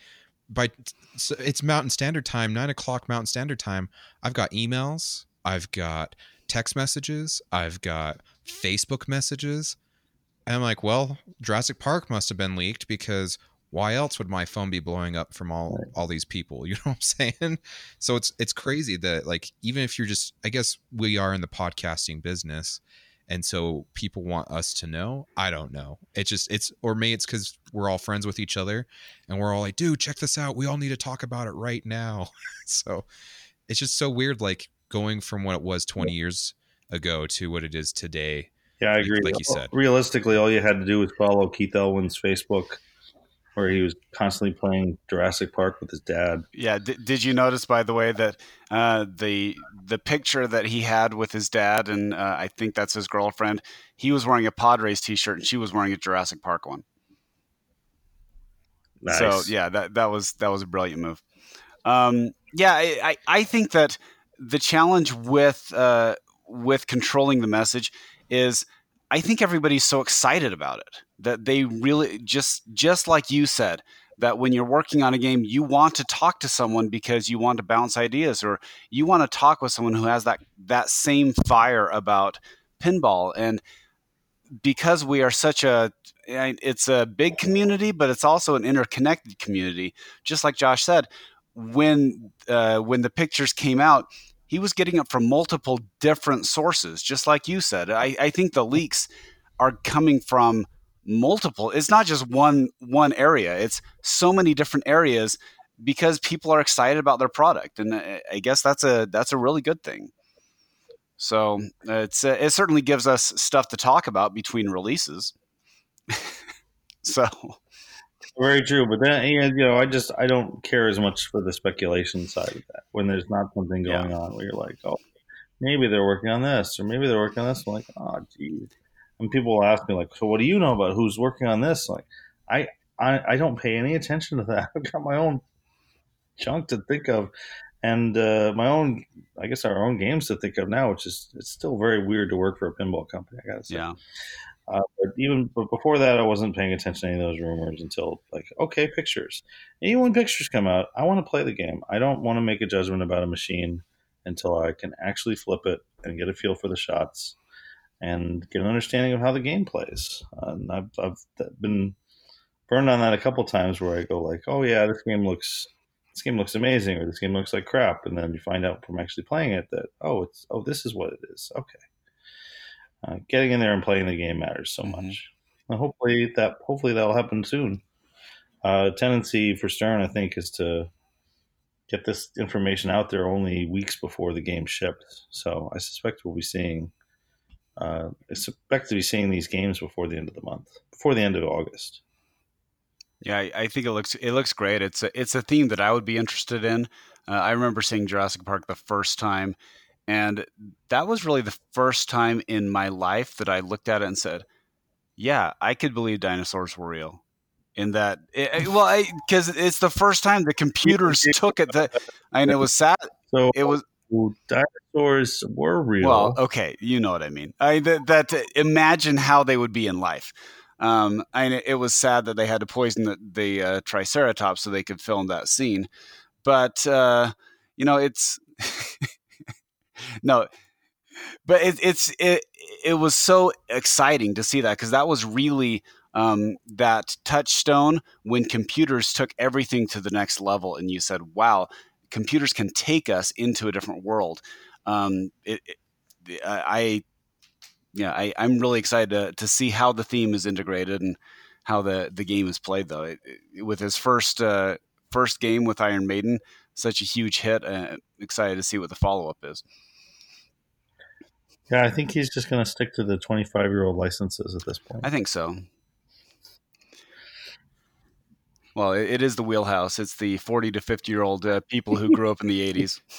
Speaker 1: by so it's Mountain Standard Time, nine o'clock Mountain Standard Time. I've got emails, I've got text messages, I've got Facebook messages. And I'm like, well, Jurassic Park must have been leaked because why else would my phone be blowing up from all all these people? You know what I'm saying? So it's it's crazy that like even if you're just I guess we are in the podcasting business and so people want us to know? I don't know. It's just it's or me it's because we're all friends with each other and we're all like dude check this out. We all need to talk about it right now. So it's just so weird like going from what it was 20 years ago to what it is today.
Speaker 3: Yeah i agree. like, like you said. realistically all you had to do was follow keith elwin's facebook where he was constantly playing Jurassic Park with his dad.
Speaker 2: Yeah. D- did you notice, by the way, that uh, the the picture that he had with his dad and uh, I think that's his girlfriend, he was wearing a Padres T-shirt and she was wearing a Jurassic Park one. Nice. So yeah, that that was that was a brilliant move. Um, yeah, I, I think that the challenge with uh, with controlling the message is I think everybody's so excited about it that they really just just like you said that when you're working on a game you want to talk to someone because you want to bounce ideas or you want to talk with someone who has that that same fire about pinball and because we are such a it's a big community but it's also an interconnected community just like Josh said when uh, when the pictures came out he was getting it from multiple different sources, just like you said. I, I think the leaks are coming from multiple. It's not just one one area. It's so many different areas because people are excited about their product, and uh, I guess that's a that's a really good thing. So it's uh, it certainly gives us stuff to talk about between releases. so
Speaker 3: very true, but then you know, I just I don't care as much for the speculation side of that when there's not something going yeah. on where you're like, oh, maybe they're working on this, or maybe they're working on this. I'm like, oh, geez. And people will ask me like, so what do you know about who's working on this? Like, I I, I don't pay any attention to that. I've got my own chunk to think of, and uh, my own, I guess, our own games to think of now, which is it's still very weird to work for a pinball company. I gotta say.
Speaker 2: Yeah.
Speaker 3: Uh, but even but before that, I wasn't paying attention to any of those rumors until like, okay, pictures. Even when pictures come out, I want to play the game. I don't want to make a judgment about a machine until I can actually flip it and get a feel for the shots and get an understanding of how the game plays. Uh, and I've, I've been burned on that a couple times where I go like, oh yeah, this game looks this game looks amazing or this game looks like crap, and then you find out from actually playing it that oh it's oh this is what it is. Okay uh, getting in there and playing the game matters so mm-hmm. much. And hopefully that hopefully that'll happen soon. Uh, tendency for Stern, I think, is to get this information out there only weeks before the game ships. So I suspect we'll be seeing uh, expect to be seeing these games before the end of the month, before the end of August.
Speaker 2: Yeah, I, I think it looks it looks great. It's a, it's a theme that I would be interested in. Uh, I remember seeing Jurassic Park the first time, and that was really the first time in my life that I looked at it and said, "Yeah, I could believe dinosaurs were real." In that, it, well, because it's the first time the computers took it. That and it was sad.
Speaker 3: So
Speaker 2: It was
Speaker 3: dinosaurs were real.
Speaker 2: well, okay, you know what I mean. I that, that imagine how they would be in life. Um, and it, it was sad that they had to poison the, the uh, Triceratops so they could film that scene. But uh, you know, it's no, but it, it's it it was so exciting to see that because that was really um, that touchstone when computers took everything to the next level, and you said, "Wow, computers can take us into a different world." Um, it, it, I, yeah, I, I'm really excited to, to see how the theme is integrated and how the, the game is played. Though, it, it, with his first uh, first game with Iron Maiden, such a huge hit, uh, excited to see what the follow up is.
Speaker 3: yeah, I think he's just going to stick to the 25 year old licenses at this point.
Speaker 2: I think so. Well, it, is the wheelhouse. It's the 40 to 50 year old uh, people who grew up in the 80s.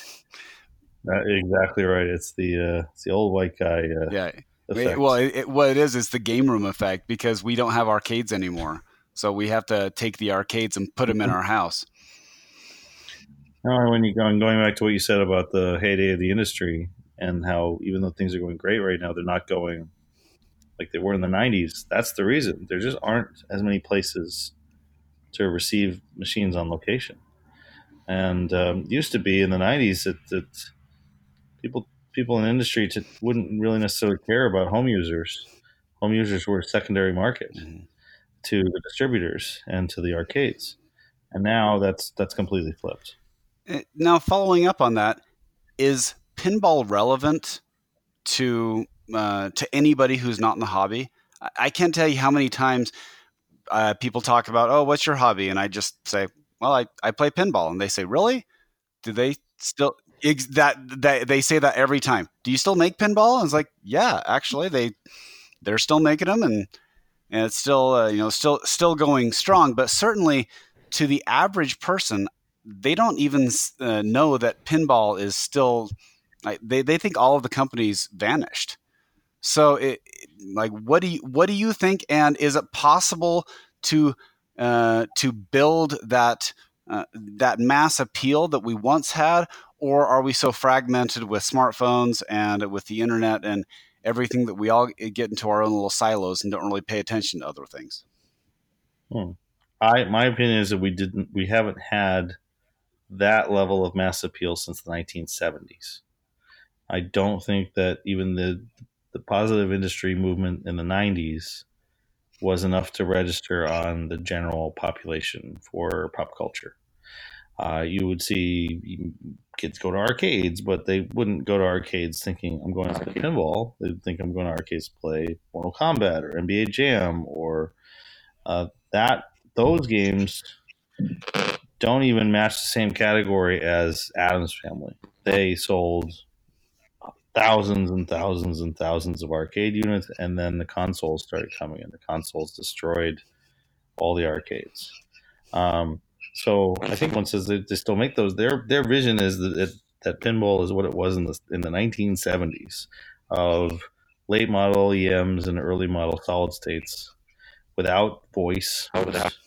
Speaker 3: Uh, exactly right. It's the uh, it's the old white guy. Uh,
Speaker 2: Yeah.
Speaker 3: effect.
Speaker 2: Well, it, it- what it is is the game room effect because we don't have arcades anymore. So we have to take the arcades and put them in our house.
Speaker 3: No, when you going back to what you said about the heyday of the industry and how even though things are going great right now, they're not going like they were in the '90s. That's the reason there just aren't as many places to receive machines on location. And um, used to be in the '90s that, that people people in the industry to, wouldn't really necessarily care about home users. Home users were a secondary market
Speaker 2: Mhm.
Speaker 3: to the distributors and to the arcades. And now that's that's completely flipped.
Speaker 2: Uh, Now, following up on that, is pinball relevant to uh, to anybody who's not in the hobby? I, I can't tell you how many times uh, people talk about, "Oh, what's your hobby?" and I just say, "Well, I, I play pinball," and they say, "Really? Do they still?" Ex- that, that they say that every time. Do you still make pinball? And it's like, yeah, actually, they they're still making them, and and it's still uh, you know still still going strong. But certainly to the average person, they don't even uh, know that pinball is still like they, they think all of the companies vanished so it like what do you what do you think and is it possible to uh, to build that uh, that mass appeal that we once had or are we so fragmented with smartphones and with the internet and everything that we all get into our own little silos and don't really pay attention to other things
Speaker 3: Hmm. I my opinion is that we didn't we haven't had that level of mass appeal since the 1970s. I don't think that even the the positive industry movement in the 90s was enough to register on the general population for pop culture. Uh, you would see kids go to arcades, but they wouldn't go to arcades thinking I'm going to pinball. They'd think I'm going to arcades to play Mortal Kombat or NBA Jam or uh, that those games don't even match the same category as Addams Family. They sold thousands and thousands and thousands of arcade units, and then the consoles started coming in. The consoles destroyed all the arcades. Um, so I think one says they, they still make those. Their their vision is that it, that pinball is what it was in the in the 1970s of late model EMs and early model solid states without voice, without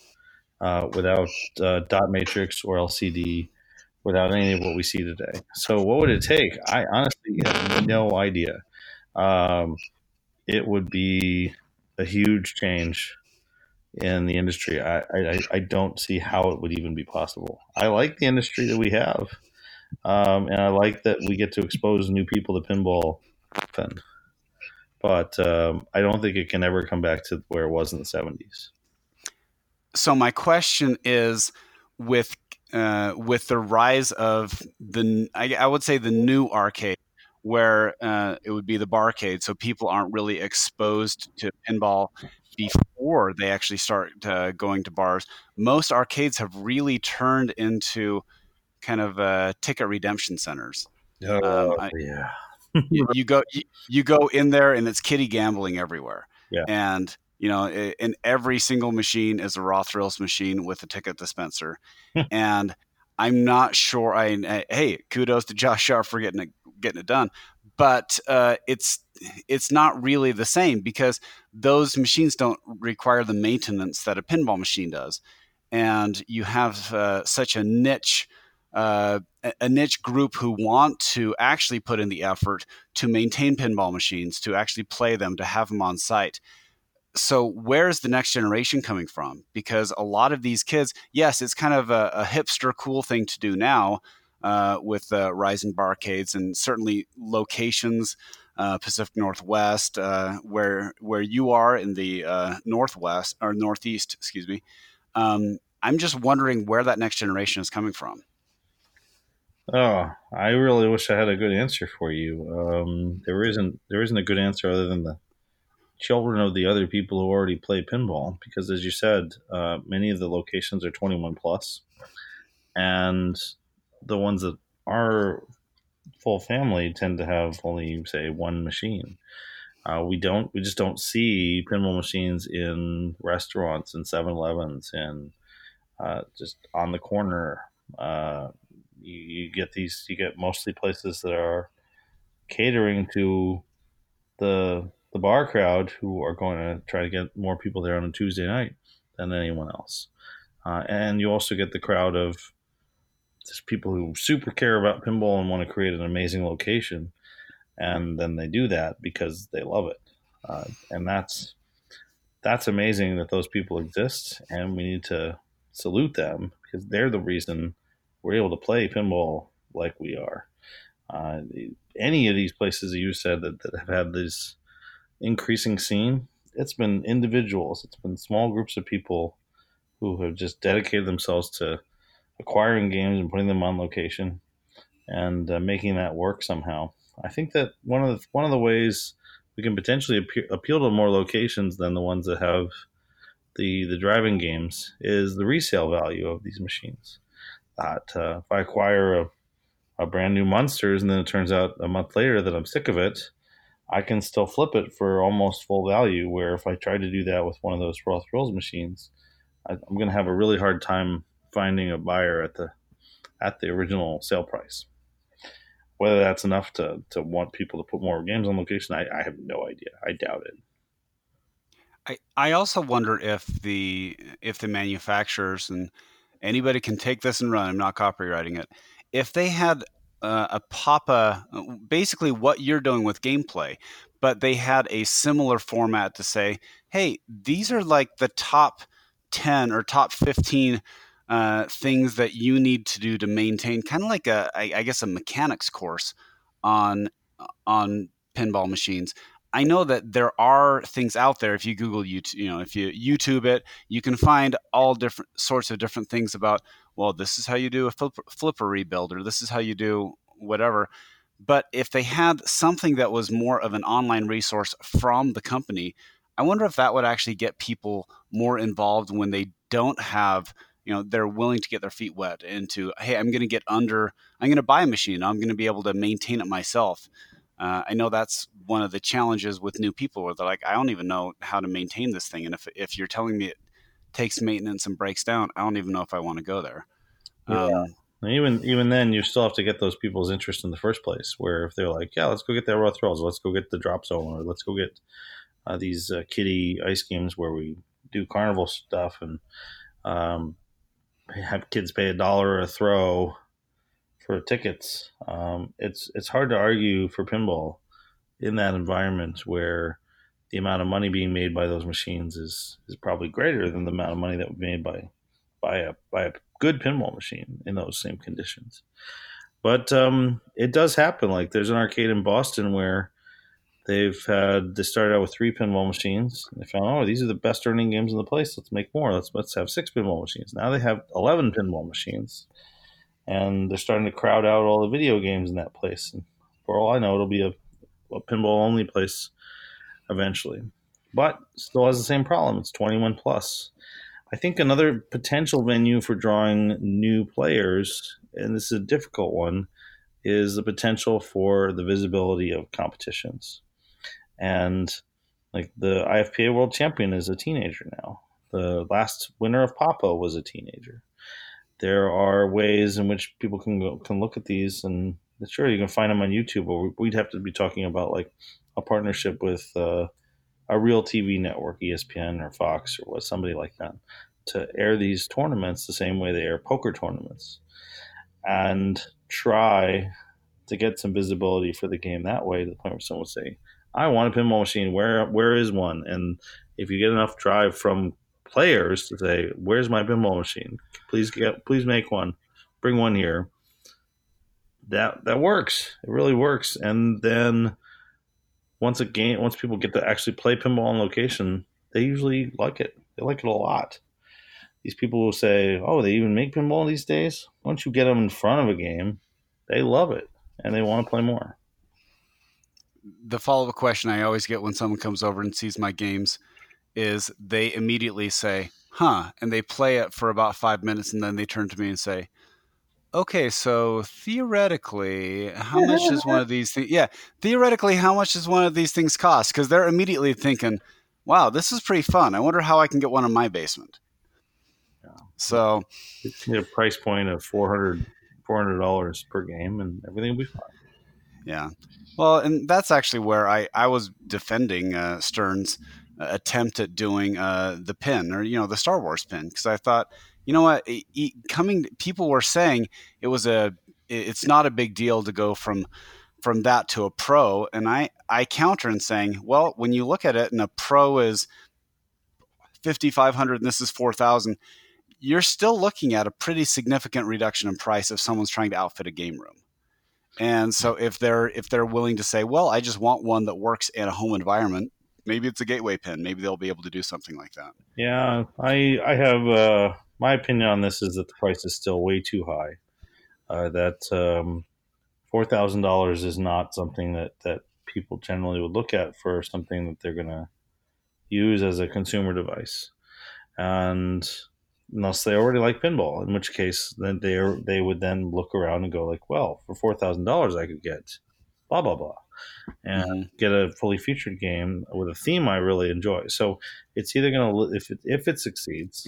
Speaker 3: uh, without uh, dot matrix or LCD, without any of what we see today. So, what would it take? I honestly have no idea. Um, it would be a huge change in the industry. I, I, I don't see how it would even be possible. I like the industry that we have, um, and I like that we get to expose new people to pinball. Often. But um, I don't think it can ever come back to where it was in the 70s.
Speaker 2: so my question is with uh, with the rise of the I, I would say the new arcade where uh, it would be the barcade so people aren't really exposed to pinball before they actually start uh, going to bars most arcades have really turned into kind of uh, ticket redemption centers Um, I-
Speaker 3: yeah.
Speaker 2: you, you, go you, you, go in there and it's kitty gambling everywhere.
Speaker 3: Yeah.
Speaker 2: And you know, in every single machine is a raw thrills machine with a ticket dispenser, and I'm not sure. I hey, kudos to Josh Sharp for getting it getting it done, but uh, it's it's not really the same because those machines don't require the maintenance that a pinball machine does, and you have uh, such a niche. Uh, a niche group who want to actually put in the effort to maintain pinball machines, to actually play them, to have them on site so where's the next generation coming from? Because a lot of these kids, yes, it's kind of a, a hipster cool thing to do now uh, with uh, Rising Barcades and certainly locations, uh, Pacific Northwest, uh, where where you are in the uh, Northwest or Northeast, excuse me. Um, I'm just wondering where that next generation is coming from.
Speaker 3: Oh, I really wish I had a good answer for you. Um, there isn't there isn't a good answer other than the children of the other people who already play pinball because as you said uh, many of the locations are 21 plus and the ones that are full family tend to have only say one machine. Uh, we don't we just don't see pinball machines in restaurants and 7-elevens and uh, just on the corner. Uh, you, you get these you get mostly places that are catering to the the bar crowd who are going to try to get more people there on a Tuesday night than anyone else. Uh, and you also get the crowd of just people who super care about pinball and want to create an amazing location. And then they do that because they love it. Uh, and that's that's amazing that those people exist and we need to salute them because they're the reason we're able to play pinball like we are. Uh, any of these places that you said that, that have had these increasing scene, it's been individuals, it's been small groups of people who have just dedicated themselves to acquiring games and putting them on location and uh, making that work somehow. I think that one of the one of the ways we can potentially appeal, appeal to more locations than the ones that have the the driving games is the resale value of these machines. That uh, if I acquire a, a brand new Munsters and then it turns out a month later that I'm sick of it, I can still flip it for almost full value. Where if I try to do that with one of those Raw Thrills machines, I, am going to have a really hard time finding a buyer at the at the original sale price. Whether that's enough to, to want people to put more games on location, I, I have no idea. I doubt it.
Speaker 2: I, I also wonder if the if the manufacturers and anybody can take this and run. I'm not copywriting it. If they had uh, a papa, basically what you're doing with gameplay, but they had a similar format to say, hey, these are like the top 10 or top 15 uh, things that you need to do to maintain kind of like a, I, I guess, a mechanics course on on pinball machines. I know that there are things out there. If you Google YouTube, you know, if you YouTube it, you can find all different sorts of different things about. Well, this is how you do a flipper, flipper rebuild, or this is how you do whatever. But if they had something that was more of an online resource from the company, I wonder if that would actually get people more involved when they don't have you know they're willing to get their feet wet into hey i'm going to get under i'm going to buy a machine i'm going to be able to maintain it myself uh, I know that's one of the challenges with new people where they're like, I don't even know how to maintain this thing. And if, if you're telling me takes maintenance and breaks down, I don't even know if I want to go there.
Speaker 3: Yeah. Um, even even then, you still have to get those people's interest in the first place. Where if they're like, "Yeah, let's go get that raw thrills, let's go get the drop zone, or let's go get uh, these uh, kitty ice games where we do carnival stuff and um, have kids pay a dollar a throw for tickets. Um, it's it's hard to argue for pinball in that environment where the amount of money being made by those machines is is probably greater than the amount of money that would be made by by a by a good pinball machine in those same conditions. But um, it does happen. Like there's an arcade in Boston where they've had they started out with three pinball machines. They found oh these are the best earning games in the place. Let's make more. Let's let's have six pinball machines. Now they have eleven pinball machines and they're starting to crowd out all the video games in that place. And for all I know, it'll be a, a pinball only place eventually, but still has the same problem. It's 21 plus. I think another potential venue for drawing new players, and this is a difficult one, is the potential for the visibility of competitions. And like the IFPA world champion is a teenager now. The last winner of Papa was a teenager. There are ways in which people can go, can look at these, and sure you can find them on YouTube. But we'd have to be talking about like a partnership with uh, a real TV network, ESPN or Fox or what somebody like that, to air these tournaments the same way they air poker tournaments, and try to get some visibility for the game that way. To the point where someone would say, "I want a pinball machine. Where where is one?" And if you get enough drive from players to say, "Where's my pinball machine? Please get please make one. Bring one here." That that works. It really works. And then once a game, once people get to actually play pinball on location, they usually like it. They like it a lot. These people will say, "Oh, they even make pinball these days." Once you get them in front of a game, they love it and they want to play more.
Speaker 2: The follow up question I always get when someone comes over and sees my games is they immediately say, "Huh," and they play it for about five minutes, and then they turn to me and say, okay, so theoretically, how much is one of these things? Yeah, theoretically, how much does one of these things cost? Because they're immediately thinking, wow, this is pretty fun. I wonder how I can get one in my basement. Yeah. So,
Speaker 3: it's a price point of 400 dollars per game, and everything will be fine.
Speaker 2: Yeah. Well, and that's actually where I I was defending uh, Stern's uh, attempt at doing uh, the pin or you know the Star Wars pin because I thought you know what? Coming, people were saying it was a, it's not a big deal to go from from that to a pro, and I I counter in saying, well, when you look at it, and a pro is fifty five hundred, and this is four thousand, you're still looking at a pretty significant reduction in price if someone's trying to outfit a game room. And so if they're if they're willing to say, well, I just want one that works in a home environment, maybe it's a gateway pin. Maybe they'll be able to do something like that.
Speaker 3: Yeah, I I have uh, my opinion on this is that the price is still way too high. Uh, that um, four thousand dollars is not something that that people generally would look at for something that they're going to use as a consumer device, and unless they already like pinball, in which case then they they would then look around and go like, well, for four thousand dollars, I could get blah blah blah, and mm-hmm. get a fully featured game with a theme I really enjoy. So it's either going to if it, if it succeeds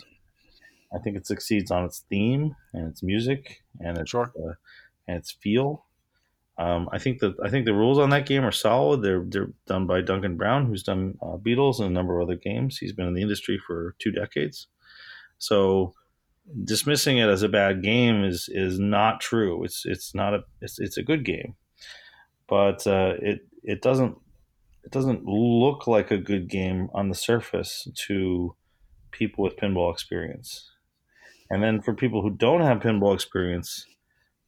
Speaker 3: I think it succeeds on its theme and its music and its sure. uh, and its feel. Um, I think the I think the rules on that game are solid. They're they're done by Duncan Brown, who's done uh, Beatles and a number of other games. He's been in the industry for two decades. So dismissing it as a bad game is is not true. It's it's not a it's it's a good game, but uh, it it doesn't it doesn't look like a good game on the surface to people with pinball experience. And then for people who don't have pinball experience,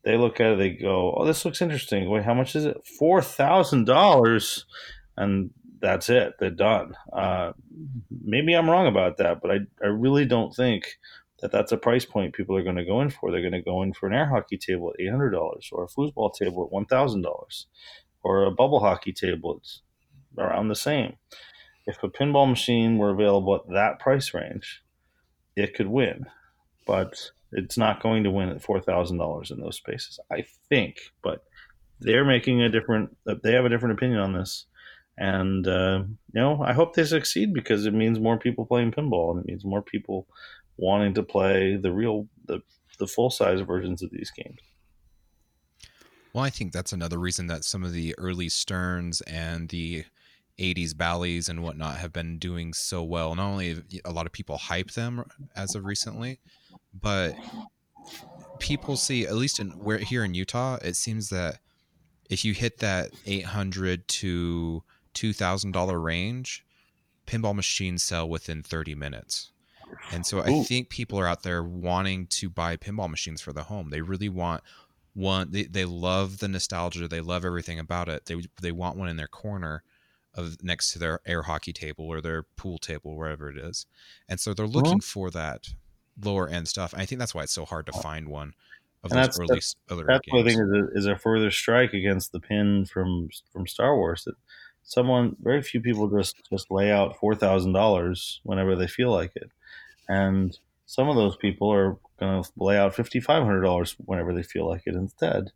Speaker 3: they look at it, they go, "Oh, this looks interesting. Wait, how much is it? Four thousand dollars." And that's it. They're done. Uh, maybe I'm wrong about that, but I, I really don't think that that's a price point people are going to go in for. They're going to go in for an air hockey table at $800 or a foosball table at $1,000 or a bubble hockey table It's around the same. If a pinball machine were available at that price range, it could win but it's not going to win at four thousand dollars in those spaces. I think, but they're making a different. They have a different opinion on this, and uh, you know, I hope they succeed because it means more people playing pinball, and it means more people wanting to play the real, the the full size versions of these games.
Speaker 1: Well, I think that's another reason that some of the early Sterns and the 80s Bally's and whatnot have been doing so well. Not only a lot of people hype them as of recently, but people see at least in where here in Utah, it seems that if you hit that eight hundred to two thousand dollar range, pinball machines sell within thirty minutes. And so I think people are out there wanting to buy pinball machines for the home. They really want one they, they love the nostalgia, they love everything about it. They they want one in their corner of next to their air hockey table or their pool table, wherever it is. And so they're mm-hmm. looking for that lower end stuff. I think that's why it's so hard to oh, find one of and those early
Speaker 3: that's, other that's games. what I think is a, is a further strike against the pin from from Star Wars that someone very few people just just lay out four thousand dollars whenever they feel like it, and some of those people are going to lay out fifty five hundred dollars whenever they feel like it instead.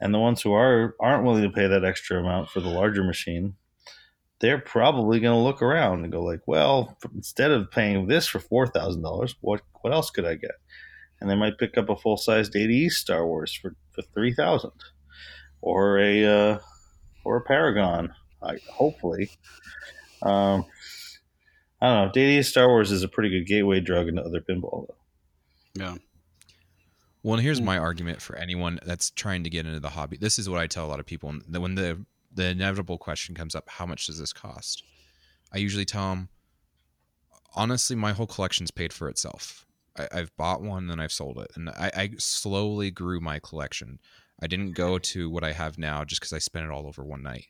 Speaker 3: and the ones who are aren't willing to pay that extra amount for the larger machine, they're probably going to look around and go like, well, instead of paying this for four thousand dollars, what what else could I get? And they might pick up a full sized Data East Star Wars for, for three thousand, or a uh, or a Paragon, I, hopefully. Um, I don't know. Data East Star Wars is a pretty good gateway drug into other pinball. Though.
Speaker 2: Yeah.
Speaker 1: Well, here's my argument for anyone that's trying to get into the hobby. This is what I tell a lot of people when the the inevitable question comes up: How much does this cost? I usually tell them, honestly, my whole collection's paid for itself. I, have bought one and I've sold it, and I, I slowly grew my collection. I didn't go to what I have now just because I spent it all over one night.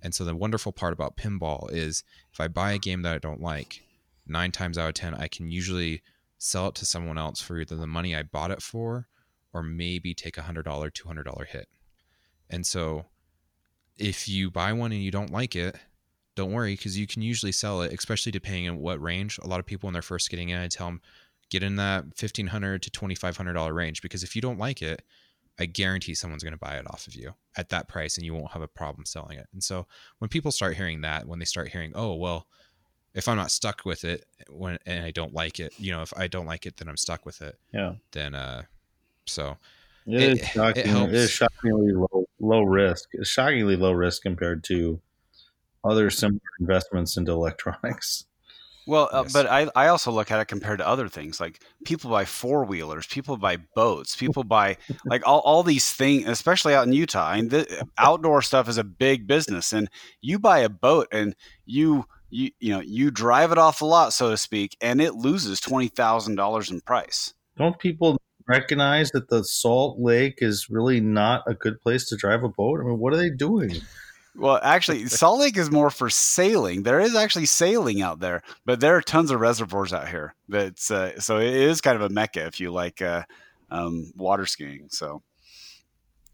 Speaker 1: And so the wonderful part about pinball is if I buy a game that I don't like, nine times out of ten, I can usually sell it to someone else for either the money I bought it for or maybe take a hundred dollar, two hundred dollar hit. And so if you buy one and you don't like it, don't worry because you can usually sell it, especially depending on what range. A lot of people when they're first getting in, I tell them get in that fifteen hundred to twenty five hundred dollar range because if you don't like it, I guarantee someone's going to buy it off of you at that price and you won't have a problem selling it. And so when people start hearing that, when they start hearing, oh well, if I'm not stuck with it when and I don't like it, you know, if I don't like it, then I'm stuck with it.
Speaker 3: Yeah.
Speaker 1: Then uh, so
Speaker 3: it, it it, it is shockingly low low risk. Shockingly low risk compared to other similar investments into electronics.
Speaker 2: Well, uh, but I, I also look at it compared to other things. Like people buy four wheelers, people buy boats, people buy like all, all these things, especially out in Utah. I mean, the outdoor stuff is a big business, and you buy a boat and you you you know you drive it off the lot, so to speak, and it loses twenty thousand dollars in price.
Speaker 3: Don't people recognize that the Salt Lake is really not a good place to drive a boat? I mean, what are they doing?
Speaker 2: Well, actually, Salt Lake is more for sailing. There is actually sailing out there, but there are tons of reservoirs out here. That's uh, so it is kind of a mecca if you like uh, um, water skiing. So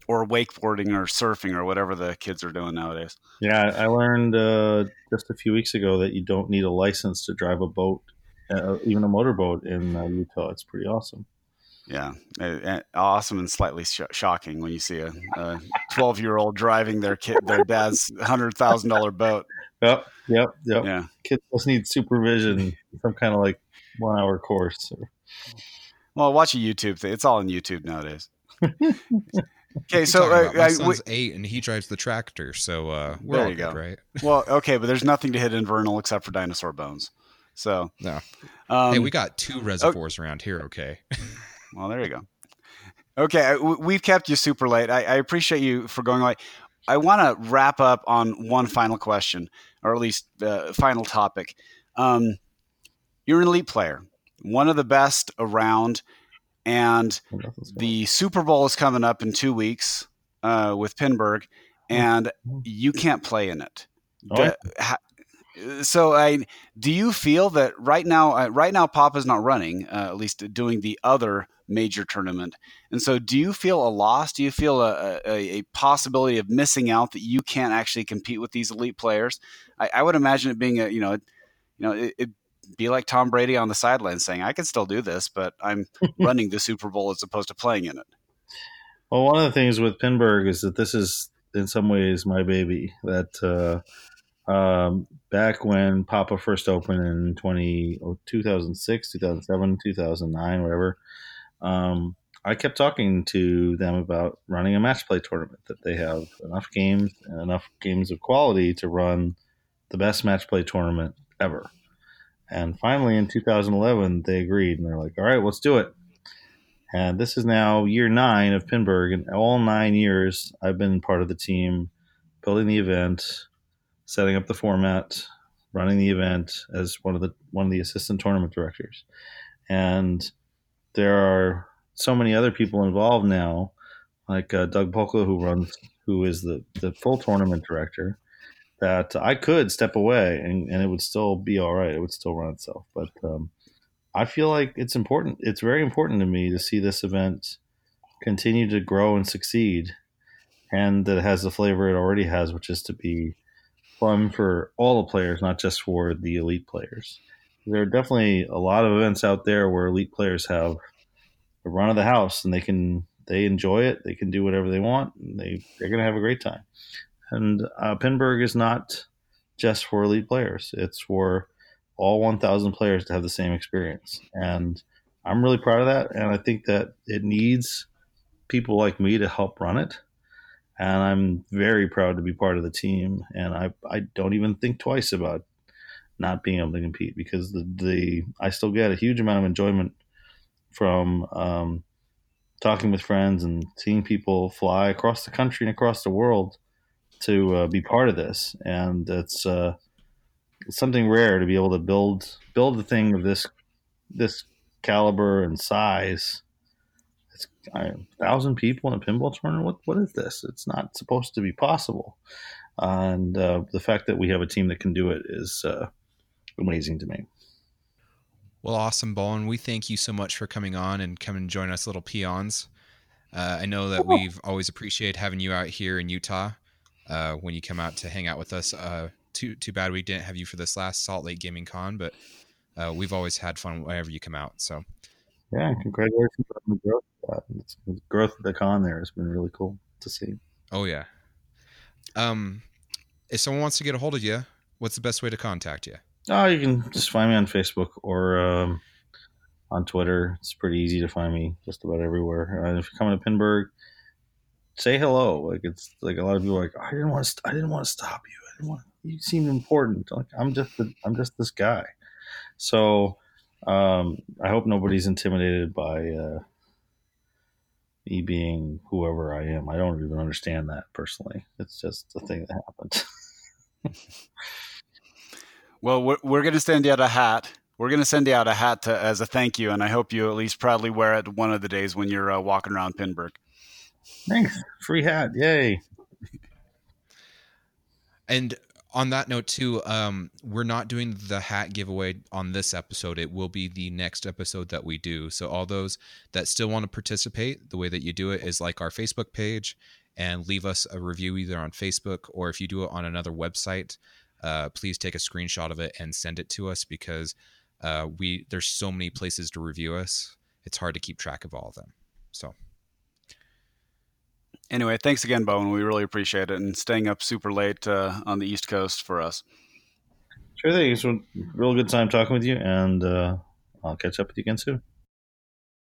Speaker 2: or wakeboarding or surfing or whatever the kids are doing nowadays.
Speaker 3: Yeah, I learned uh, just a few weeks ago that you don't need a license to drive a boat, uh, even a motorboat in uh, Utah. It's pretty awesome.
Speaker 2: Yeah, awesome and slightly sh- shocking when you see a twelve-year-old driving their kid, their dad's hundred thousand dollar boat.
Speaker 3: Yep, yep, yep. Yeah, kids just need supervision, some kind of like one-hour course.
Speaker 2: Well, watch a YouTube thing. It's all on YouTube nowadays. Okay,
Speaker 1: so uh, my son's we, eight and he drives the tractor, so uh, we're there you good, go. right?
Speaker 2: well, okay, but there's nothing to hit in Vernal except for dinosaur bones. So
Speaker 1: no. Um, hey, we got two reservoirs around here. Okay.
Speaker 2: well, there you go. Okay, we've kept you super late. I, I appreciate you for going late. I want to wrap up on one final question, or at least the uh, final topic. Um, you're an elite player, one of the best around. And the Super Bowl is coming up in two weeks uh, with Pinburgh, and you can't play in it. Oh, so I do you feel that right now uh, right now Papa's not running uh, at least doing the other major tournament and so do you feel a loss do you feel a, a, a possibility of missing out that you can't actually compete with these elite players I, I would imagine it being a you know you know it, it be like Tom Brady on the sideline saying, I can still do this, but I'm running the Super Bowl as opposed to playing in it.
Speaker 3: Well, one of the things with Pinburgh is that this is in some ways my baby. That uh, um, back when Papa first opened in 20, oh, 2006, 2007, 2009, whatever, um, I kept talking to them about running a match play tournament, that they have enough games and enough games of quality to run the best match play tournament ever. And finally, in 2011, they agreed, and they're like, "All right, let's do it." And this is now year nine of Pinburgh, and all nine years I've been part of the team, building the event, setting up the format, running the event as one of the one of the assistant tournament directors. And there are so many other people involved now, like uh, Doug Polka, who runs, who is the the full tournament director that I could step away and, and it would still be all right. It would still run itself. But um, I feel like it's important. It's very important to me to see this event continue to grow and succeed, and that it has the flavor it already has, which is to be fun for all the players, not just for the elite players. There are definitely a lot of events out there where elite players have the run of the house and they can they enjoy it. They can do whatever they want. And they they're going to have a great time. And uh, Pinburgh is not just for elite players. It's for all 1,000 players to have the same experience. And I'm really proud of that. And I think that it needs people like me to help run it. And I'm very proud to be part of the team. And I, I don't even think twice about not being able to compete because the, the I still get a huge amount of enjoyment from um, talking with friends and seeing people fly across the country and across the world to uh, be part of this. And it's uh, something rare to be able to build build a thing of this this caliber and size. It's a thousand people in a pinball tournament. What what is this? It's not supposed to be possible. and uh, the fact that we have a team that can do it is uh, amazing to me.
Speaker 1: Well, awesome, Bowen. We thank you so much for coming on and coming and join us, little peons. Uh, I know that we've always appreciated having you out here in Utah uh, when you come out to hang out with us. Uh, too too bad we didn't have you for this last Salt Lake Gaming Con, but uh, we've always had fun whenever you come out. So
Speaker 3: yeah, congratulations on the growth. Uh, the growth of the con there has been really cool to see.
Speaker 1: Oh yeah. Um, if someone wants to get a hold of you, what's the best way to contact you?
Speaker 3: Oh, you can just find me on Facebook or um, on Twitter. It's pretty easy to find me just about everywhere. Uh, if you're coming to Pinburgh, say hello. Like it's like a lot of people are like, I didn't want to. St- I didn't want to stop you. I didn't want. You seem important. Like I'm just. The, I'm just this guy. So um, I hope nobody's intimidated by uh, me being whoever I am. I don't even understand that personally. It's just a thing that happened.
Speaker 2: well, we're, we're going to send you out a hat. We're going to send you out a hat to, as a thank you, and I hope you at least proudly wear it one of the days when you're uh, walking around Pinburgh.
Speaker 3: Thanks. Free hat. Yay.
Speaker 1: And on that note too um, we're not doing the hat giveaway on this episode. It will be the next episode that we do. So all those that still want to participate the way that you do it is like our facebook page and leave us a review either on facebook or if you do it on another website uh, please take a screenshot of it and send it to us because uh, we there's so many places to review us it's hard to keep track of all of them. So
Speaker 2: Anyway, thanks again, Bowen. We really appreciate it and staying up super late uh, on the East Coast for us.
Speaker 3: Sure thing. It's a real good time talking with you, and uh, I'll catch up with you again soon.